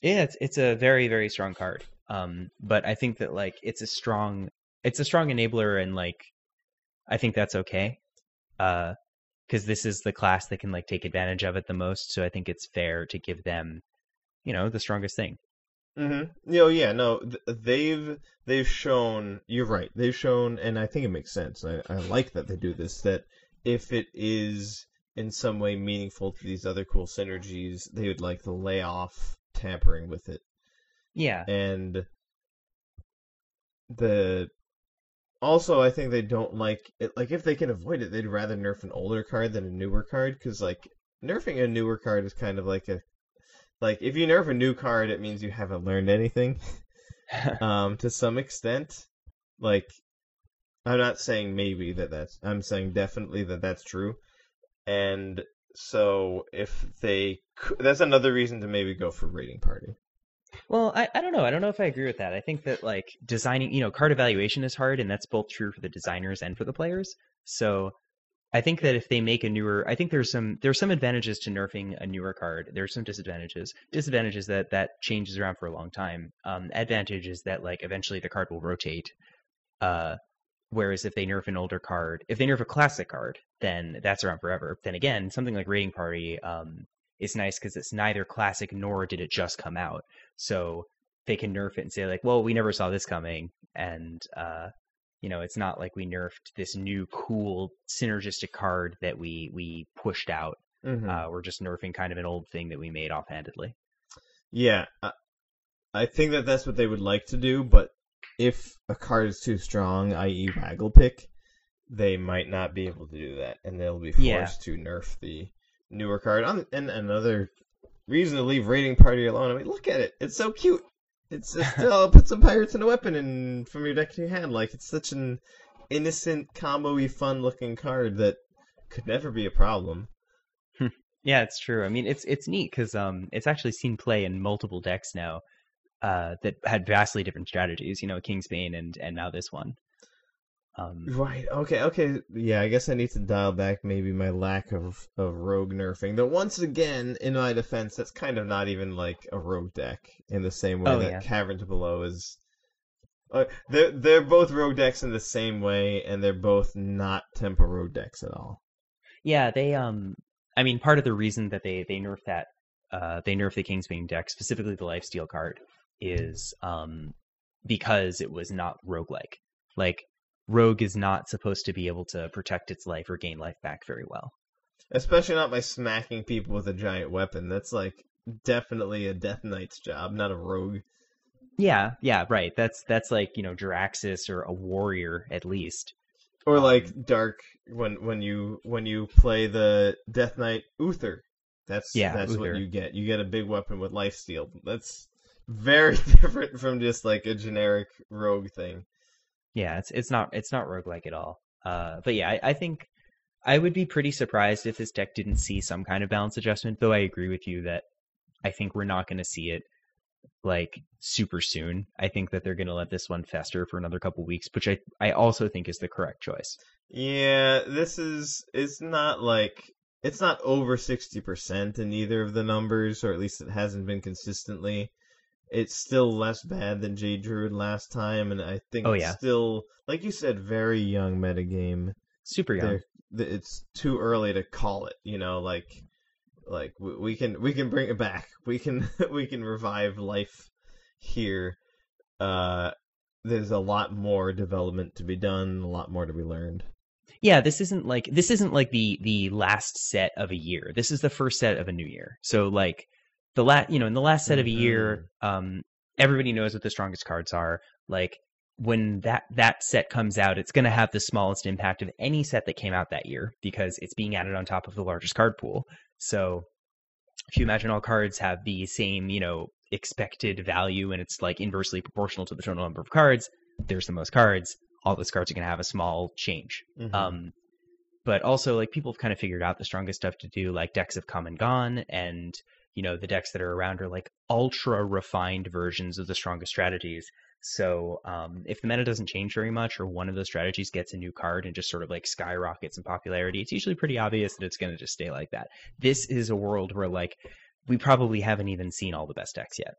Yeah, it's it's a very very strong card. Um, but I think that like it's a strong it's a strong enabler, and like I think that's okay. Uh, because this is the class that can like take advantage of it the most. So I think it's fair to give them, you know, the strongest thing. Mm-hmm. You know, yeah, no, th- they've they've shown. You're right. They've shown, and I think it makes sense. I, I like that they do this. That if it is in some way meaningful to these other cool synergies, they would like to lay off tampering with it. Yeah. And the also, I think they don't like it. Like, if they can avoid it, they'd rather nerf an older card than a newer card. Because, like, nerfing a newer card is kind of like a. Like, if you nerf a new card, it means you haven't learned anything. um, to some extent. Like, I'm not saying maybe that that's. I'm saying definitely that that's true. And so, if they. That's another reason to maybe go for Raiding Party. Well, I, I don't know. I don't know if I agree with that. I think that like designing, you know, card evaluation is hard, and that's both true for the designers and for the players. So I think that if they make a newer, I think there's some there's some advantages to nerfing a newer card. There's some disadvantages. Disadvantages that that changes around for a long time. Um, advantage is that like eventually the card will rotate. Uh, whereas if they nerf an older card, if they nerf a classic card, then that's around forever. Then again, something like Raiding Party, um, is nice because it's neither classic nor did it just come out. So they can nerf it and say like, well, we never saw this coming, and uh, you know, it's not like we nerfed this new cool synergistic card that we we pushed out. Mm-hmm. Uh, we're just nerfing kind of an old thing that we made offhandedly. Yeah, I, think that that's what they would like to do, but if a card is too strong, i.e., Waggle Pick, they might not be able to do that, and they'll be forced Yeah. to nerf the newer card. On, and another reason to leave Raiding Party alone. I mean, look at it; it's so cute. It's just oh, put some pirates and a weapon and from your deck to your hand. Like it's such an innocent, combo-y, fun-looking card that could never be a problem. Yeah, it's true. I mean, it's it's neat because um, it's actually seen play in multiple decks now uh, that had vastly different strategies. You know, Kingsbane and and now this one. Um, Right. Okay. Okay. Yeah. I guess I need to dial back maybe my lack of of rogue nerfing. Though once again, in my defense, that's kind of not even like a rogue deck in the same way Oh, that yeah. Caverns Below is. Uh, they're they're both rogue decks in the same way, and they're both not tempo rogue decks at all. Yeah, they um I mean part of the reason that they they nerf that uh they nerf the Kingsbane deck, specifically the lifesteal card, is um because it was not roguelike. Like rogue is not supposed to be able to protect its life or gain life back very well. Especially not by smacking people with a giant weapon. That's like definitely a Death Knight's job, not a rogue. Yeah, yeah, right. That's that's like, you know, Jaraxxus or a warrior at least. Or Um, like dark when when you when you play the Death Knight Uther. That's Yeah, that's what you get. You get a big weapon with life steal. That's very different from just like a generic rogue thing. Yeah, it's it's not it's not roguelike at all. Uh, but yeah, I, I think I would be pretty surprised if this deck didn't see some kind of balance adjustment. Though I agree with you that I think we're not going to see it like super soon. I think that they're going to let this one fester for another couple weeks, which I I also think is the correct choice. Yeah, this is it's not like it's not over sixty percent in either of the numbers, or at least it hasn't been consistently. It's still less bad than Jade Druid last time, and I think Oh, it's yeah. still like you said, very young metagame. Super young. They're- it's too early to call it. You know, like like we, we can we can bring it back. We can we can revive life here. Uh, there's a lot more development to be done, a lot more to be learned. yeah this isn't like this isn't like the the last set of a year this is the first set of a new year so like the last you know in the last set of a year um everybody knows what the strongest cards are. Like when that that set comes out it's going to have the smallest impact of any set that came out that year because it's being added on top of the largest card pool. So if you imagine all cards have the same you know expected value and it's like inversely proportional to the total number of cards there's the most cards. All those cards are going to have a small change. Mhm. um, but also like people have kind of figured out the strongest stuff to do, like decks have come and gone, and you know the decks that are around are like ultra refined versions of the strongest strategies. So um, if the meta doesn't change very much, or one of those strategies gets a new card and just sort of like skyrockets in popularity, it's usually pretty obvious that it's going to just stay like that. This is a world where like we probably haven't even seen all the best decks yet.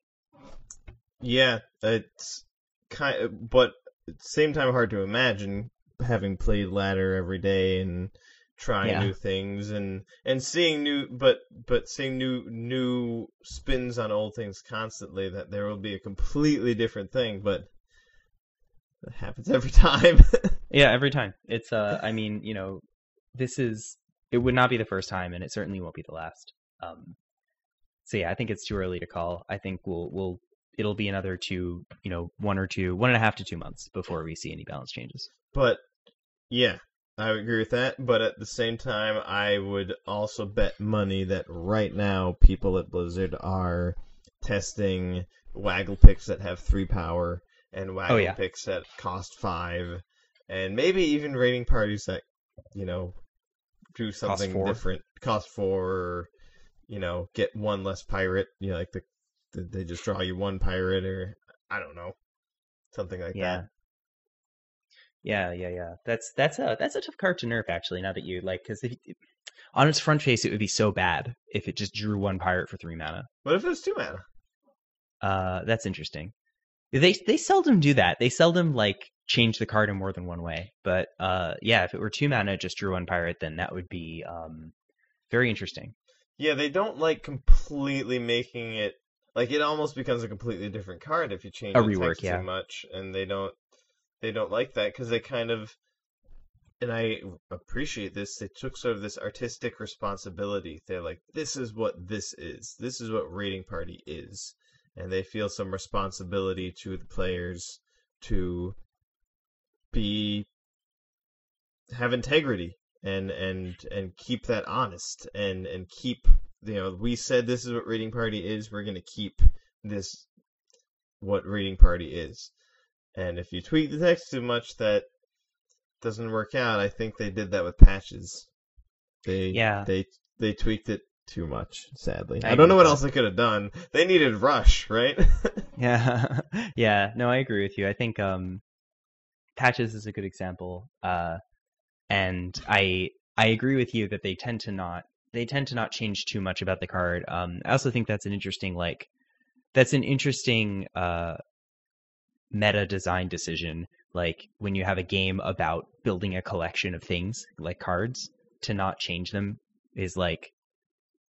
Yeah, it's kind of, but same time hard to imagine having played ladder every day and trying Yeah. new things and and seeing new but but seeing new new spins on old things constantly that there will be a completely different thing but it happens every time Yeah, every time. It's uh I mean, you know, this is it would not be the first time and it certainly won't be the last. Um so yeah, I think it's too early to call. I think we'll we'll it'll be another two, you know, one or two, one and a half to two months before we see any balance changes. but yeah I would agree with that but at the same time I would also bet money that right now people at Blizzard are testing waggle picks that have three power and oh, waggle Oh, yeah. picks that cost five and maybe even raiding parties that you know do something four. different cost four or you know get one less pirate you know like the, the they just draw you one pirate or i don't know something like Yeah. that Yeah, yeah, yeah. That's that's a that's a tough card to nerf actually. Now that you like, because on its front face, it would be so bad if it just drew one pirate for three mana. what if it was two mana Uh, that's interesting. They they seldom do that. They seldom like change the card in more than one way. But uh, yeah, if it were two mana, just drew one pirate, then that would be um very interesting. Yeah, they don't like completely making it like it almost becomes a completely different card if you change A rework, yeah. too much, and they don't they don't like that because they kind of and I appreciate this. They took sort of this artistic responsibility. They're like, this is what this is. This is what raiding party is, and they feel some responsibility to the players to be have integrity and and and keep that honest and and keep you know we said this is what raiding party is we're going to keep this what raiding party is and if you tweak the text too much that doesn't work out i think they did that with patches they Yeah. they they tweaked it too much sadly I i, don't know what that. else they could have done they needed rush right Yeah, yeah. No, I agree with you. I think um, patches is a good example, uh, and I I agree with you that they tend to not they tend to not change too much about the card. Um, I also think that's an interesting like that's an interesting uh, meta design decision. Like when you have a game about building a collection of things like cards, to not change them is like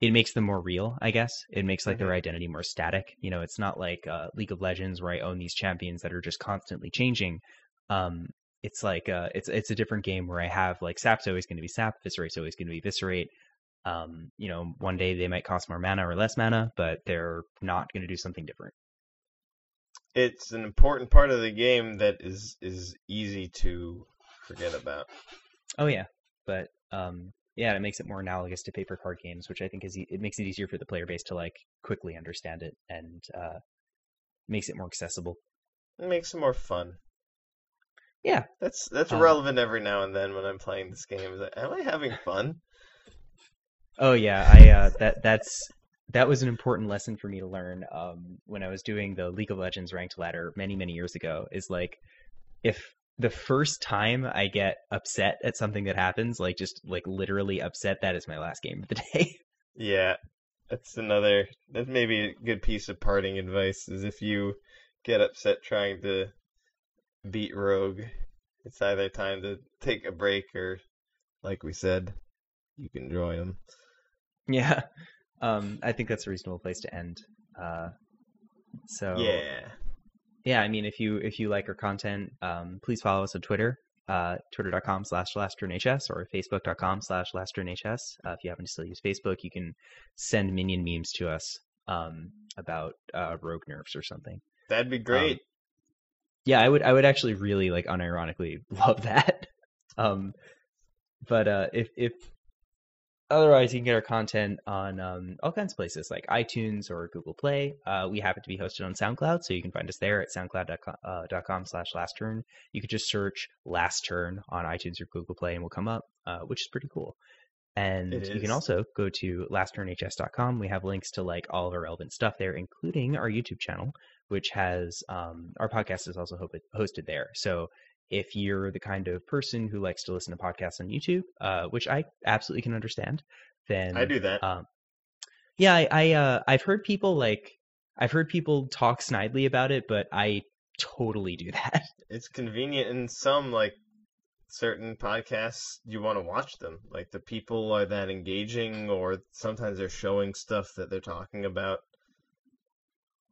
it makes them more real, I guess. It makes like their identity more static. You know, it's not like uh, League of Legends where I own these champions that are just constantly changing. Um, it's like uh, it's it's a different game where I have like Sap's always going to be Sap, Viscerate's always going to be Viscerate. Um, you know, one day they might cost more mana or less mana, but they're not going to do something different. It's an important part of the game that is is easy to forget about Oh yeah, but um, yeah, it makes it more analogous to paper card games, which I think is e- it makes it easier for the player base to like quickly understand it and uh, makes it more accessible. it makes it more fun Yeah, That's that's Um, relevant every now and then when I'm playing this game. Is like, am I having fun? Oh yeah, I uh, that that's that was an important lesson for me to learn um, when I was doing the League of Legends ranked ladder many many years ago. Is like if the first time I get upset at something that happens, like just like literally upset, that is my last game of the day. Yeah, that's another. That's maybe a good piece of parting advice. Is if you get upset trying to beat Rogue, it's either time to take a break or, like we said, you can join them. yeah, um, I think that's a reasonable place to end. Uh, so Yeah. yeah, I mean, if you if you like our content, um, please follow us on Twitter, uh, twitter.com slash lasturnhs or facebook.com slash lasturnhs. Uh, if you happen to still use Facebook, you can send minion memes to us um, about uh, rogue nerfs or something. That'd be great. Yeah, I would I would actually really like unironically love that. um, but uh, if if otherwise, you can get our content on um, all kinds of places like iTunes or Google Play. Uh, we happen to be hosted on SoundCloud, so you can find us there at soundcloud.com uh, dot com slash last turn. You could just search last turn on iTunes or Google Play and we'll come up, uh, which is pretty cool. And you can also go to lastturnhs.com. We have links to like all of our relevant stuff there, including our YouTube channel, which has um, our podcast is also ho- hosted there. So if you're the kind of person who likes to listen to podcasts on YouTube, uh, which I absolutely can understand, then I do that. um, yeah, I, I uh, I've heard people like I've heard people talk snidely about it, but I totally do that. it's convenient in some like certain podcasts you want to watch them like the people are that engaging or sometimes they're showing stuff that they're talking about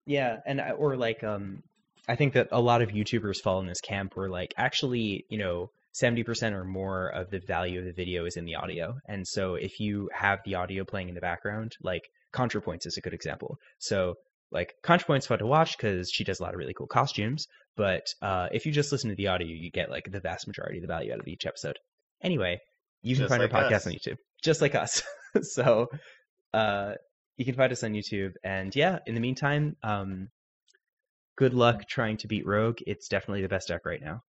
Yeah, and I- or like um I think that a lot of YouTubers fall in this camp where like actually, you know, 70% or more of the value of the video is in the audio. And so if you have the audio playing in the background, like ContraPoints is a good example. So like ContraPoints fun to watch because she does a lot of really cool costumes, but uh, if you just listen to the audio, you get like the vast majority of the value out of each episode. Anyway, you can Just find like our podcast us. on YouTube, just like us. so uh, you can find us on YouTube. And yeah, in the meantime, um, good luck trying to beat Rogue. It's definitely the best deck right now.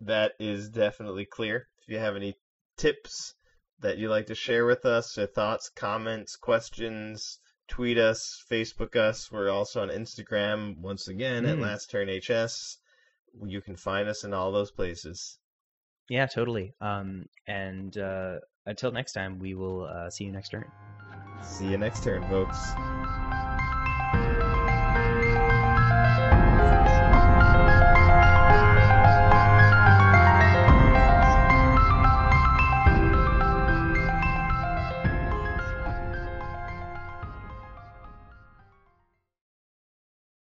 that is definitely clear if you have any tips that you'd like to share with us or thoughts comments questions tweet us facebook us we're also on instagram once again at Mm. last turn hs you can find us in all those places Yeah, totally. Um, and uh, until next time, we will uh, see you next turn. see you next turn folks